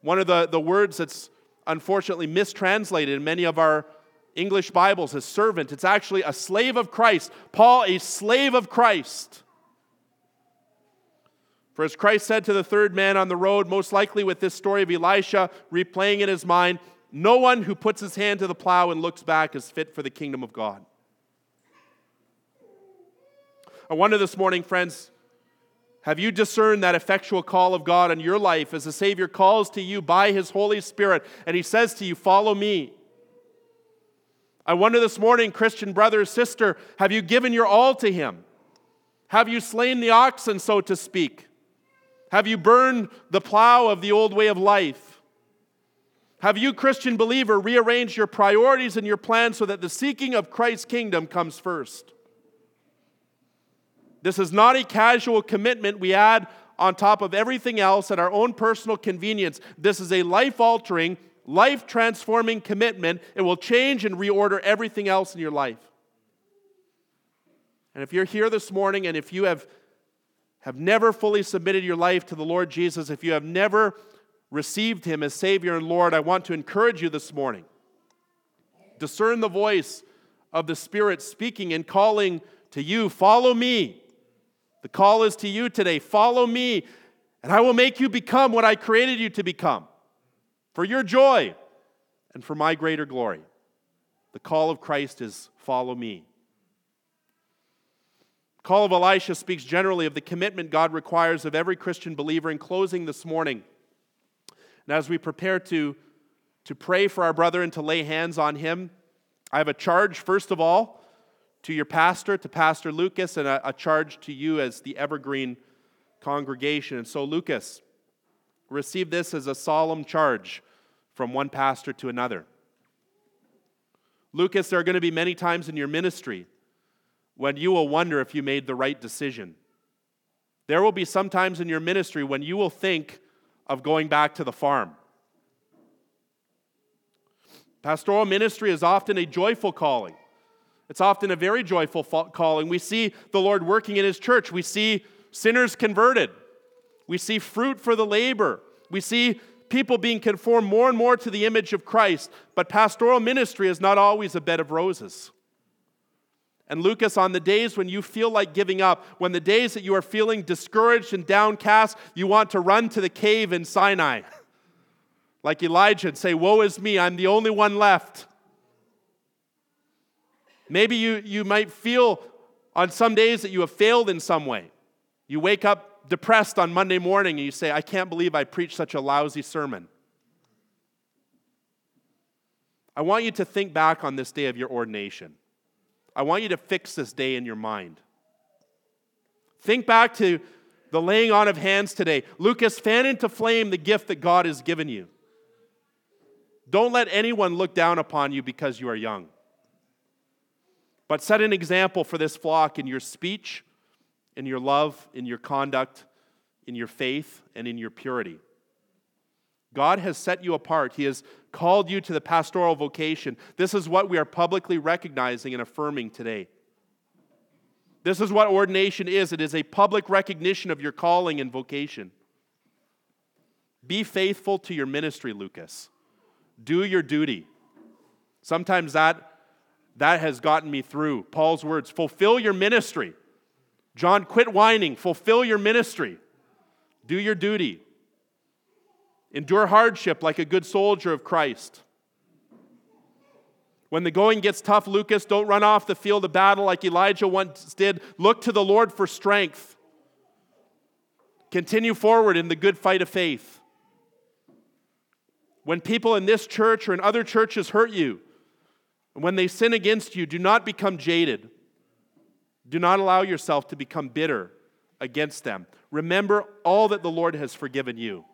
S1: One of the, the words that's unfortunately mistranslated in many of our English Bibles is servant. It's actually a slave of Christ. Paul, a slave of Christ. For as Christ said to the third man on the road, most likely with this story of Elisha replaying in his mind, no one who puts his hand to the plow and looks back is fit for the kingdom of God. I wonder this morning, friends, have you discerned that effectual call of God in your life as the Savior calls to you by His Holy Spirit and He says to you, Follow me? I wonder this morning, Christian brother sister, have you given your all to Him? Have you slain the oxen, so to speak? Have you burned the plow of the old way of life? Have you, Christian believer, rearranged your priorities and your plans so that the seeking of Christ's kingdom comes first? This is not a casual commitment we add on top of everything else at our own personal convenience. This is a life altering, life transforming commitment. It will change and reorder everything else in your life. And if you're here this morning and if you have, have never fully submitted your life to the Lord Jesus, if you have never received Him as Savior and Lord, I want to encourage you this morning. Discern the voice of the Spirit speaking and calling to you, follow me. The call is to you today follow me, and I will make you become what I created you to become for your joy and for my greater glory. The call of Christ is follow me. The call of Elisha speaks generally of the commitment God requires of every Christian believer. In closing this morning, and as we prepare to, to pray for our brother and to lay hands on him, I have a charge, first of all, to your pastor, to Pastor Lucas, and a, a charge to you as the Evergreen congregation. And so, Lucas, receive this as a solemn charge from one pastor to another. Lucas, there are going to be many times in your ministry when you will wonder if you made the right decision. There will be some times in your ministry when you will think of going back to the farm. Pastoral ministry is often a joyful calling. It's often a very joyful calling. We see the Lord working in His church. We see sinners converted. We see fruit for the labor. We see people being conformed more and more to the image of Christ. But pastoral ministry is not always a bed of roses. And Lucas, on the days when you feel like giving up, when the days that you are feeling discouraged and downcast, you want to run to the cave in Sinai, like Elijah, and say, Woe is me, I'm the only one left. Maybe you, you might feel on some days that you have failed in some way. You wake up depressed on Monday morning and you say, I can't believe I preached such a lousy sermon. I want you to think back on this day of your ordination. I want you to fix this day in your mind. Think back to the laying on of hands today. Lucas, fan into flame the gift that God has given you. Don't let anyone look down upon you because you are young. But set an example for this flock in your speech, in your love, in your conduct, in your faith, and in your purity. God has set you apart. He has called you to the pastoral vocation. This is what we are publicly recognizing and affirming today. This is what ordination is it is a public recognition of your calling and vocation. Be faithful to your ministry, Lucas. Do your duty. Sometimes that that has gotten me through. Paul's words fulfill your ministry. John, quit whining, fulfill your ministry, do your duty, endure hardship like a good soldier of Christ. When the going gets tough, Lucas, don't run off the field of battle like Elijah once did. Look to the Lord for strength. Continue forward in the good fight of faith. When people in this church or in other churches hurt you, and when they sin against you, do not become jaded. Do not allow yourself to become bitter against them. Remember all that the Lord has forgiven you.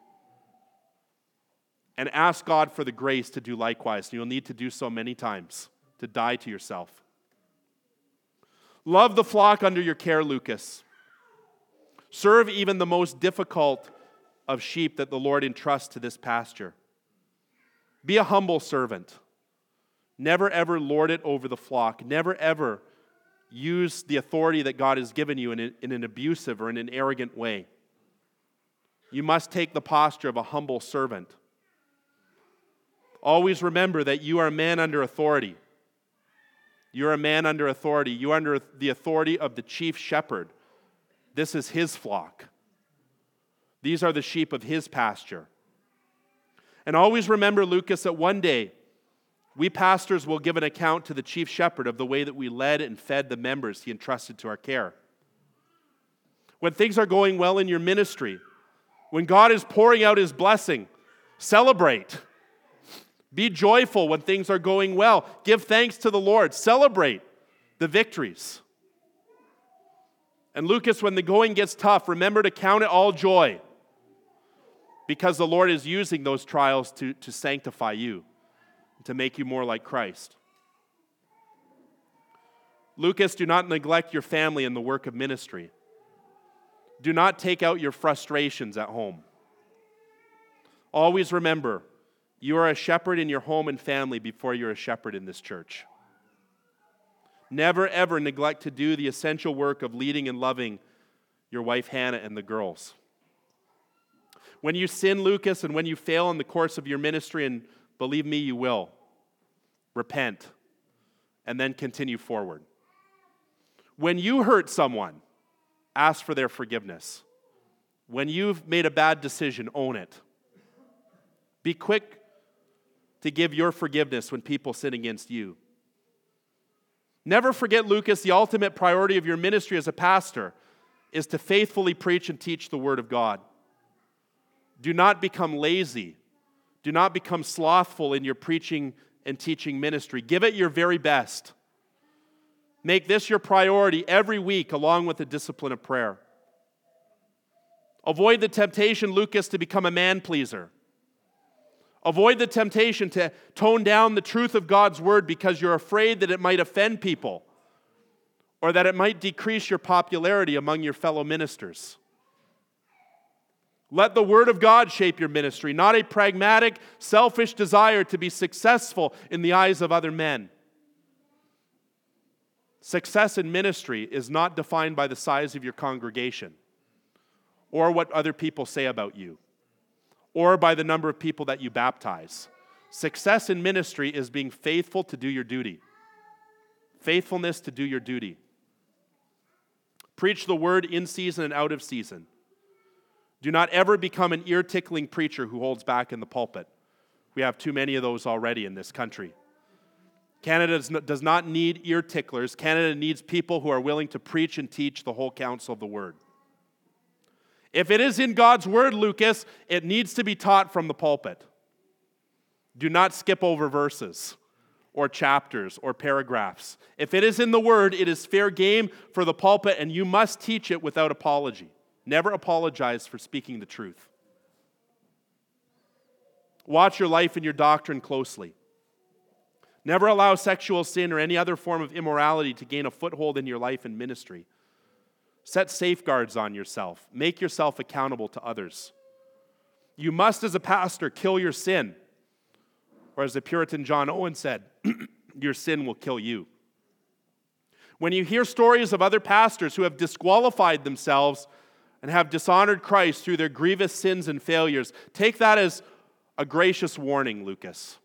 S1: And ask God for the grace to do likewise. You'll need to do so many times to die to yourself. Love the flock under your care, Lucas. Serve even the most difficult of sheep that the Lord entrusts to this pasture. Be a humble servant. Never ever lord it over the flock. Never ever use the authority that God has given you in, a, in an abusive or in an arrogant way. You must take the posture of a humble servant. Always remember that you are a man under authority. You're a man under authority. You are under the authority of the chief shepherd. This is his flock. These are the sheep of his pasture. And always remember, Lucas, that one day we pastors will give an account to the chief shepherd of the way that we led and fed the members he entrusted to our care. When things are going well in your ministry, when God is pouring out his blessing, celebrate. Be joyful when things are going well. Give thanks to the Lord. Celebrate the victories. And Lucas, when the going gets tough, remember to count it all joy because the Lord is using those trials to, to sanctify you to make you more like Christ. Lucas, do not neglect your family in the work of ministry. Do not take out your frustrations at home. Always remember, you are a shepherd in your home and family before you're a shepherd in this church. Never, ever neglect to do the essential work of leading and loving your wife Hannah and the girls. When you sin, Lucas, and when you fail in the course of your ministry and Believe me, you will. Repent and then continue forward. When you hurt someone, ask for their forgiveness. When you've made a bad decision, own it. Be quick to give your forgiveness when people sin against you. Never forget, Lucas, the ultimate priority of your ministry as a pastor is to faithfully preach and teach the Word of God. Do not become lazy do not become slothful in your preaching and teaching ministry. Give it your very best. Make this your priority every week, along with the discipline of prayer. Avoid the temptation, Lucas, to become a man pleaser. Avoid the temptation to tone down the truth of God's word because you're afraid that it might offend people or that it might decrease your popularity among your fellow ministers. Let the Word of God shape your ministry, not a pragmatic, selfish desire to be successful in the eyes of other men. Success in ministry is not defined by the size of your congregation or what other people say about you or by the number of people that you baptize. Success in ministry is being faithful to do your duty, faithfulness to do your duty. Preach the word in season and out of season. Do not ever become an ear tickling preacher who holds back in the pulpit. We have too many of those already in this country. Canada does not need ear ticklers. Canada needs people who are willing to preach and teach the whole counsel of the word. If it is in God's word, Lucas, it needs to be taught from the pulpit. Do not skip over verses or chapters or paragraphs. If it is in the word, it is fair game for the pulpit, and you must teach it without apology. Never apologize for speaking the truth. Watch your life and your doctrine closely. Never allow sexual sin or any other form of immorality to gain a foothold in your life and ministry. Set safeguards on yourself. Make yourself accountable to others. You must, as a pastor, kill your sin. Or as the Puritan John Owen said, your sin will kill you. When you hear stories of other pastors who have disqualified themselves and have dishonored Christ through their grievous sins and failures, take that as a gracious warning, Lucas.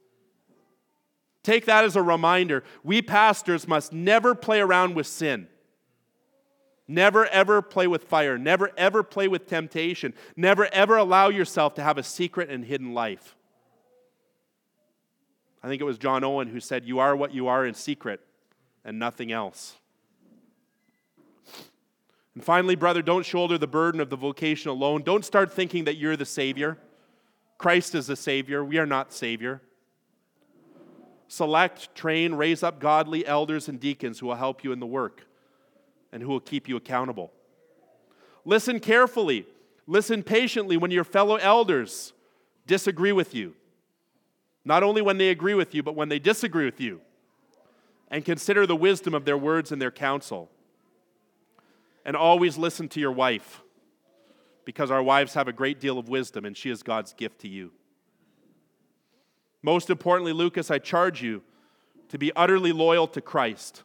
S1: Take that as a reminder. We pastors must never play around with sin. Never ever play with fire. Never ever play with temptation. Never ever allow yourself to have a secret and hidden life. I think it was John Owen who said, You are what you are in secret and nothing else. And finally, brother, don't shoulder the burden of the vocation alone. Don't start thinking that you're the Savior. Christ is the Savior. We are not Savior. Select, train, raise up godly elders and deacons who will help you in the work and who will keep you accountable. Listen carefully, listen patiently when your fellow elders disagree with you. Not only when they agree with you, but when they disagree with you. And consider the wisdom of their words and their counsel. And always listen to your wife, because our wives have a great deal of wisdom, and she is God's gift to you. Most importantly, Lucas, I charge you to be utterly loyal to Christ.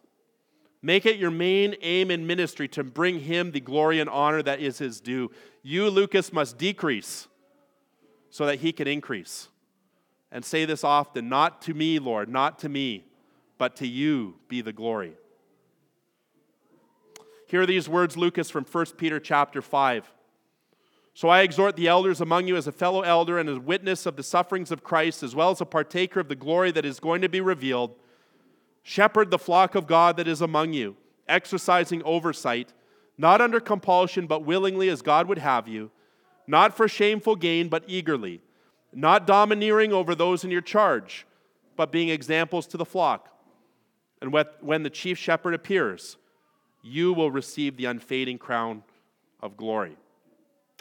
S1: Make it your main aim in ministry to bring him the glory and honor that is his due. You, Lucas, must decrease so that he can increase. And say this often not to me, Lord, not to me, but to you be the glory. Hear these words, Lucas, from 1 Peter chapter 5. So I exhort the elders among you as a fellow elder and as witness of the sufferings of Christ, as well as a partaker of the glory that is going to be revealed. Shepherd the flock of God that is among you, exercising oversight, not under compulsion, but willingly as God would have you, not for shameful gain, but eagerly, not domineering over those in your charge, but being examples to the flock. And when the chief shepherd appears, you will receive the unfading crown of glory.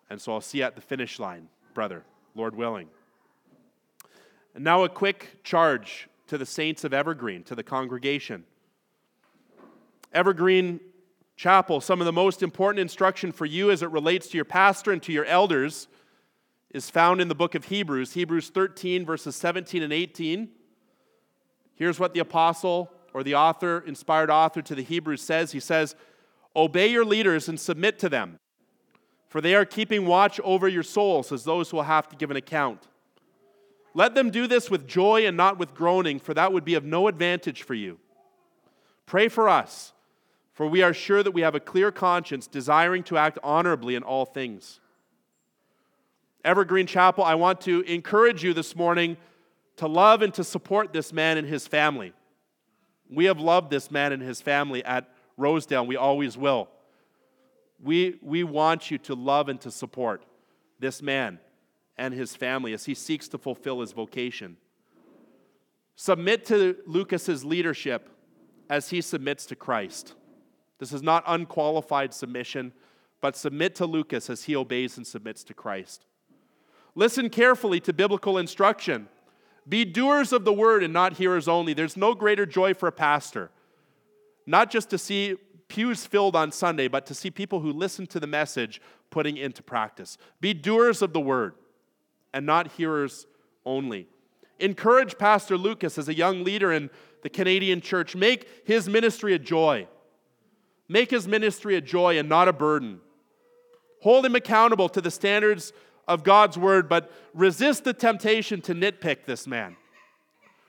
S1: And so I'll see you at the finish line, brother, Lord willing. And now a quick charge to the saints of Evergreen, to the congregation. Evergreen Chapel, some of the most important instruction for you as it relates to your pastor and to your elders is found in the book of Hebrews, Hebrews 13, verses 17 and 18. Here's what the apostle or the author, inspired author to the Hebrews says He says, Obey your leaders and submit to them, for they are keeping watch over your souls as those who will have to give an account. Let them do this with joy and not with groaning, for that would be of no advantage for you. Pray for us, for we are sure that we have a clear conscience, desiring to act honorably in all things. Evergreen Chapel, I want to encourage you this morning to love and to support this man and his family. We have loved this man and his family at Rosedale, we always will. We, we want you to love and to support this man and his family as he seeks to fulfill his vocation. Submit to Lucas's leadership as he submits to Christ. This is not unqualified submission, but submit to Lucas as he obeys and submits to Christ. Listen carefully to biblical instruction. Be doers of the word and not hearers only. There's no greater joy for a pastor, not just to see pews filled on Sunday, but to see people who listen to the message putting into practice. Be doers of the word and not hearers only. Encourage Pastor Lucas as a young leader in the Canadian church. Make his ministry a joy. Make his ministry a joy and not a burden. Hold him accountable to the standards of God's word, but resist the temptation to nitpick this man.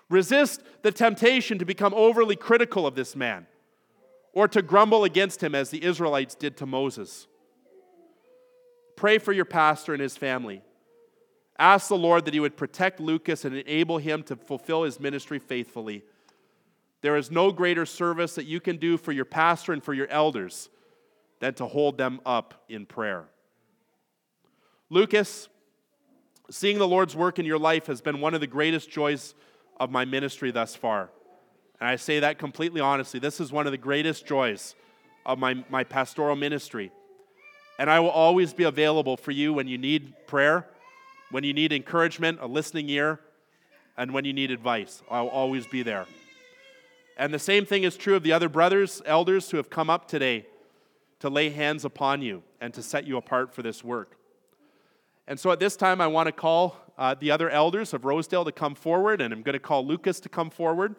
S1: Resist the temptation to become overly critical of this man or to grumble against him as the Israelites did to Moses. Pray for your pastor and his family. Ask the Lord that he would protect Lucas and enable him to fulfill his ministry faithfully. There is no greater service that you can do for your pastor and for your elders than to hold them up in prayer. Lucas, seeing the Lord's work in your life has been one of the greatest joys of my ministry thus far. And I say that completely honestly. This is one of the greatest joys of my, my pastoral ministry. And I will always be available for you when you need prayer, when you need encouragement, a listening ear, and when you need advice. I'll always be there. And the same thing is true of the other brothers, elders who have come up today to lay hands upon you and to set you apart for this work. And so at this time, I want to call uh, the other elders of Rosedale to come forward, and I'm going to call Lucas to come forward.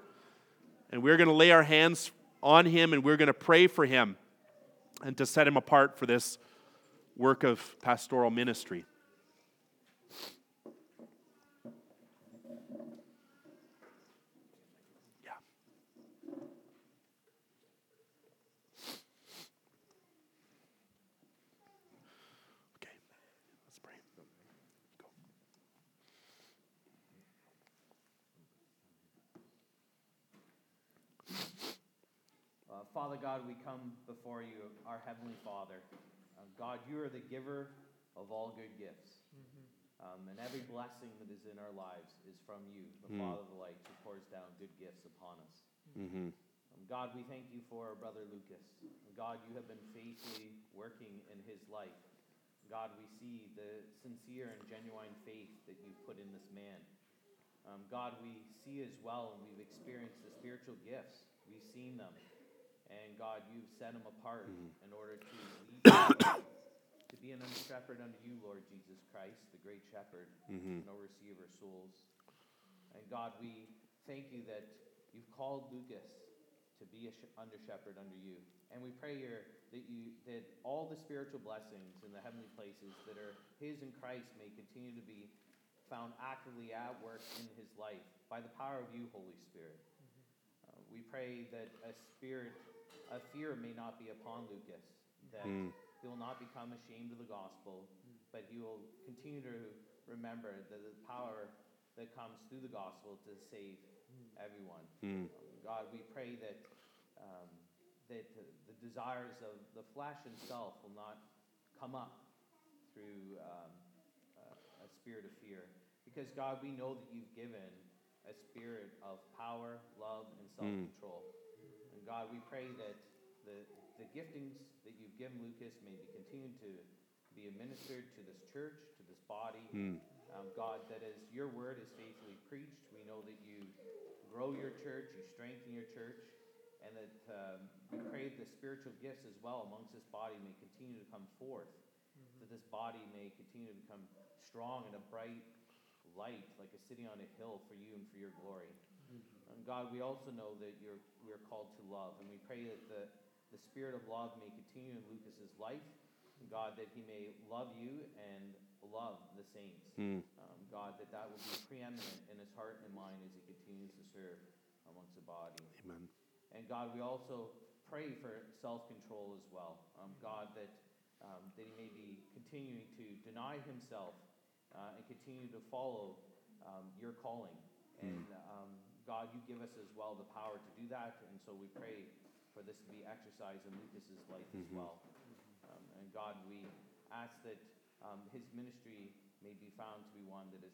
S1: And we're going to lay our hands on him and we're going to pray for him and to set him apart for this work of pastoral ministry.
S2: Father God, we come before you, our Heavenly Father. Uh, God, you are the giver of all good gifts. Mm-hmm. Um, and every blessing that is in our lives is from you, the mm. Father of the light, who pours down good gifts upon us. Mm-hmm. Um, God, we thank you for our brother Lucas. God, you have been faithfully working in his life. God, we see the sincere and genuine faith that you've put in this man. Um, God, we see as well, and we've experienced the spiritual gifts. We've seen them. And God, you've set him apart mm-hmm. in order to lead to be an under shepherd unto you, Lord Jesus Christ, the great shepherd, mm-hmm. and overseer of our souls. And God, we thank you that you've called Lucas to be a sh- under shepherd under you. And we pray here that you that all the spiritual blessings in the heavenly places that are his in Christ may continue to be found actively at work in his life by the power of you, Holy Spirit. Mm-hmm. Uh, we pray that a spirit a fear may not be upon Lucas, that mm. he will not become ashamed of the gospel, but he will continue to remember that the power that comes through the gospel to save everyone. Mm. God, we pray that um, that the desires of the flesh and self will not come up through um, a spirit of fear. Because, God, we know that you've given a spirit of power, love, and self control. Mm. God, we pray that the, the giftings that you've given Lucas may be continued to be administered to this church, to this body. Mm. Um, God, that as your word is faithfully preached, we know that you grow your church, you strengthen your church, and that um, we pray that the spiritual gifts as well amongst this body may continue to come forth, mm-hmm. that this body may continue to become strong and a bright light, like a city on a hill for you and for your glory. And God, we also know that you're, we are called to love, and we pray that the, the spirit of love may continue in Lucas's life. God, that he may love you and love the saints. Mm. Um, God, that that will be preeminent in his heart and mind as he continues to serve amongst the body.
S1: Amen.
S2: And God, we also pray for self-control as well. Um, God, that um, that he may be continuing to deny himself uh, and continue to follow um, your calling. Mm. And um, God, you give us as well the power to do that, and so we pray for this to be exercised in Lucas's life as mm-hmm. well. Um, and God, we ask that um, his ministry may be found to be one that is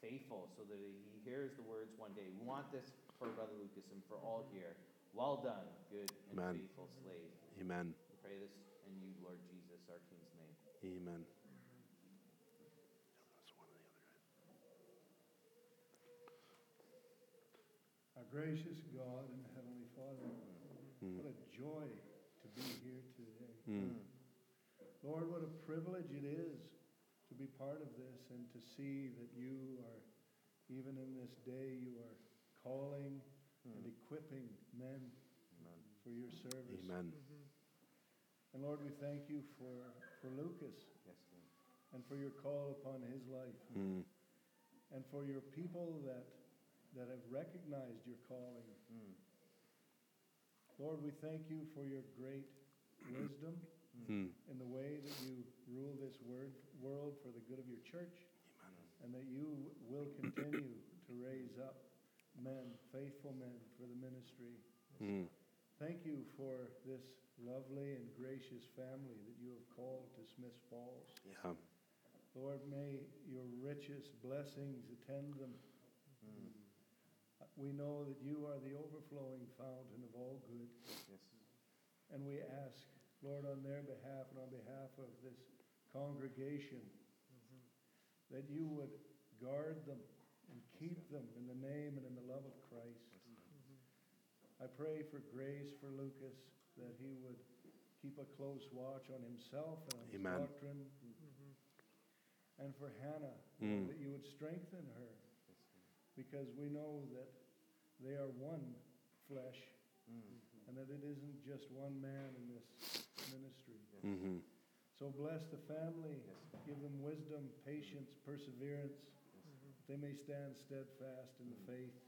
S2: faithful, so that he hears the words one day. We want this for Brother Lucas and for all here. Well done, good and Amen. faithful slave.
S1: Amen.
S2: We pray this in you, Lord Jesus, our King's name.
S1: Amen.
S3: Gracious God and Heavenly Father, mm. what a joy to be here today. Mm. Lord, what a privilege it is to be part of this and to see that you are, even in this day, you are calling mm. and equipping men Amen. for your service.
S1: Amen. Mm-hmm.
S3: And Lord, we thank you for, for Lucas yes, and for your call upon his life mm. and for your people that, that have recognized your calling. Mm. Lord, we thank you for your great wisdom mm. in the way that you rule this word, world for the good of your church Amen. and that you will continue to raise up men, faithful men for the ministry. Mm. Thank you for this lovely and gracious family that you have called to Smith Falls.
S1: Yeah.
S3: Lord, may your richest blessings attend them. Mm. We know that you are the overflowing fountain of all good. Yes. And we ask, Lord, on their behalf and on behalf of this congregation, mm-hmm. that you would guard them and keep them in the name and in the love of Christ. I pray for grace for Lucas that he would keep a close watch on himself and on his doctrine. Mm-hmm. And for Hannah, mm. that you would strengthen her because we know that they are one flesh mm. and that it isn't just one man in this ministry. Mm-hmm. So bless the family, give them wisdom, patience, perseverance. Yes. They may stand steadfast in the mm. faith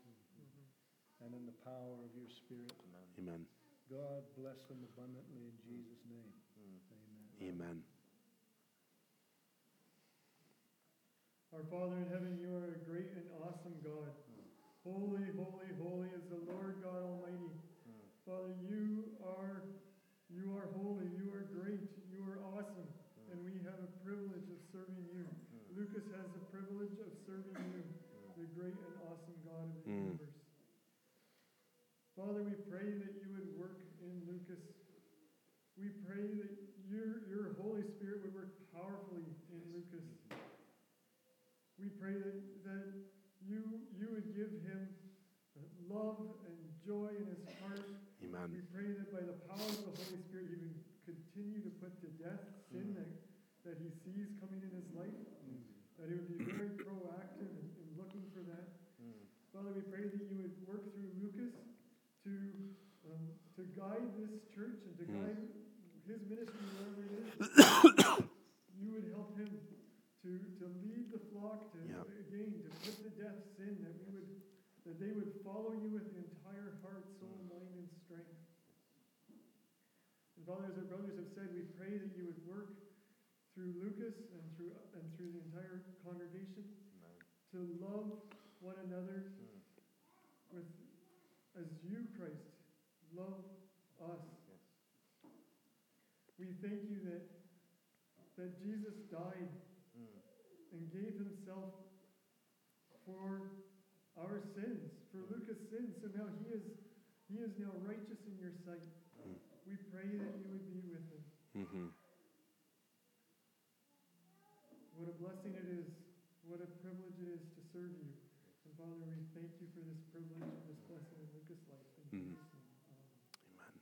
S3: and in the power of your Spirit.
S1: Amen.
S3: God bless them abundantly in Jesus' name.
S1: Mm. Amen. Amen.
S4: Our Father in heaven, you are a great and awesome God. Mm. Holy, holy, holy is the Lord God Almighty. Mm. Father, you are you are holy, you are great, you are awesome, mm. and we have a privilege of serving you. Mm. Lucas has the privilege of serving you, mm. the great and awesome God of the universe. Father, we pray that you would work in Lucas. We pray that your, your Holy Spirit would work powerfully in Lucas. We pray that, that you, you would give him love and joy in his heart.
S1: Amen.
S4: We pray that by the power of the Holy Spirit, he would continue to put to death sin mm. that, that he sees coming in his life, mm. that he would be very proactive in, in looking for that. Mm. Father, we pray that you would work through Lucas to, um, to guide this church and to guide his ministry wherever it is. you would help him to, to lead the flock, to yep. again, to put to death sin, that we would that they would follow you with the entire heart, soul, mind, and strength. And Father, as our brothers have said, we pray that you would work through Lucas and through and through the entire congregation Amen. to love one another mm. with as you, Christ, love us. Yes. We thank you that, that Jesus died mm. and gave himself for our sins, for mm. Lucas' sins. So now he is, he is now righteous in your sight. Mm. We pray that you would be with him. Mm-hmm. What a blessing it is. What a privilege it is to serve you. And Father, we thank you for this privilege and this blessing in Lucas' life. In mm-hmm.
S1: Amen.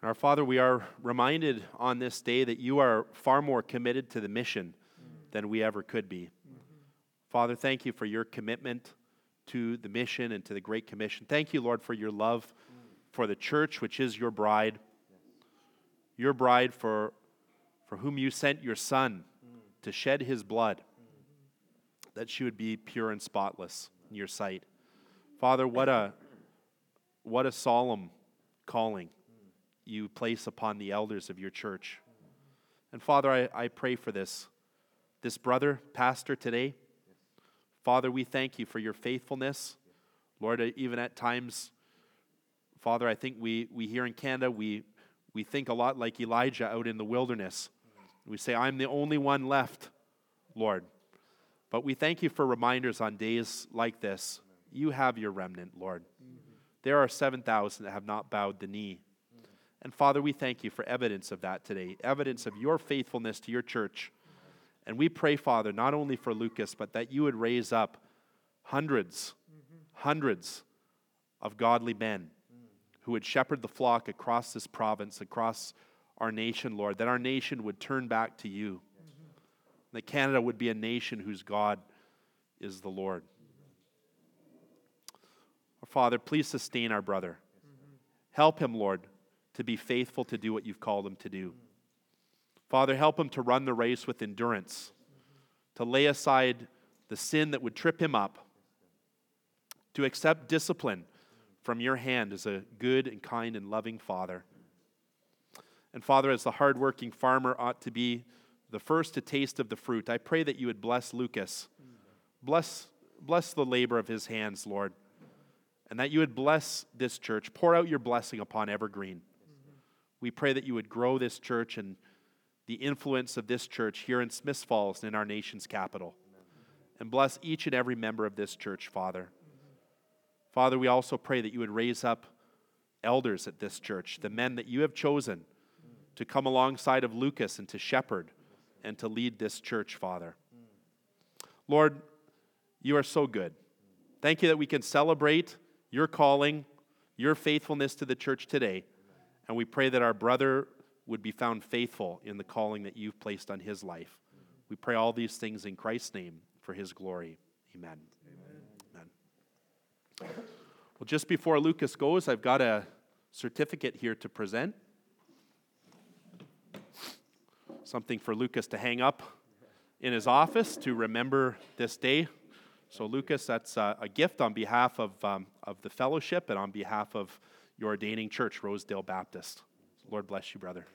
S1: And our Father, we are reminded on this day that you are far more committed to the mission. Than we ever could be. Mm-hmm. Father, thank you for your commitment to the mission and to the Great Commission. Thank you, Lord, for your love for the church, which is your bride. Your bride for, for whom you sent your Son to shed his blood that she would be pure and spotless in your sight. Father, what a, what a solemn calling you place upon the elders of your church. And Father, I, I pray for this, this brother, pastor today. Father, we thank you for your faithfulness. Lord, uh, even at times, Father, I think we, we here in Canada, we, we think a lot like Elijah out in the wilderness. We say, I'm the only one left, Lord. But we thank you for reminders on days like this. You have your remnant, Lord. There are 7,000 that have not bowed the knee. And Father, we thank you for evidence of that today, evidence of your faithfulness to your church. And we pray, Father, not only for Lucas, but that you would raise up hundreds, hundreds of godly men who would shepherd the flock across this province, across our nation, Lord, that our nation would turn back to you. That Canada would be a nation whose God is the Lord. Father, please sustain our brother. Help him, Lord, to be faithful to do what you've called him to do. Father, help him to run the race with endurance, to lay aside the sin that would trip him up, to accept discipline from your hand as a good and kind and loving Father. And Father, as the hardworking farmer ought to be the first to taste of the fruit, I pray that you would bless Lucas. Bless, bless the labor of his hands, Lord. And that you would bless this church. Pour out your blessing upon Evergreen. We pray that you would grow this church and the influence of this church here in Smiths Falls and in our nation's capital. And bless each and every member of this church, Father. Father, we also pray that you would raise up elders at this church, the men that you have chosen to come alongside of Lucas and to shepherd and to lead this church, Father. Lord, you are so good. Thank you that we can celebrate your calling, your faithfulness to the church today. And we pray that our brother would be found faithful in the calling that you've placed on his life. We pray all these things in Christ's name for his glory. Amen. Well, just before Lucas goes, I've got a certificate here to present. Something for Lucas to hang up in his office to remember this day. So, Lucas, that's a, a gift on behalf of, um, of the fellowship and on behalf of your ordaining church, Rosedale Baptist. Lord bless you, brother.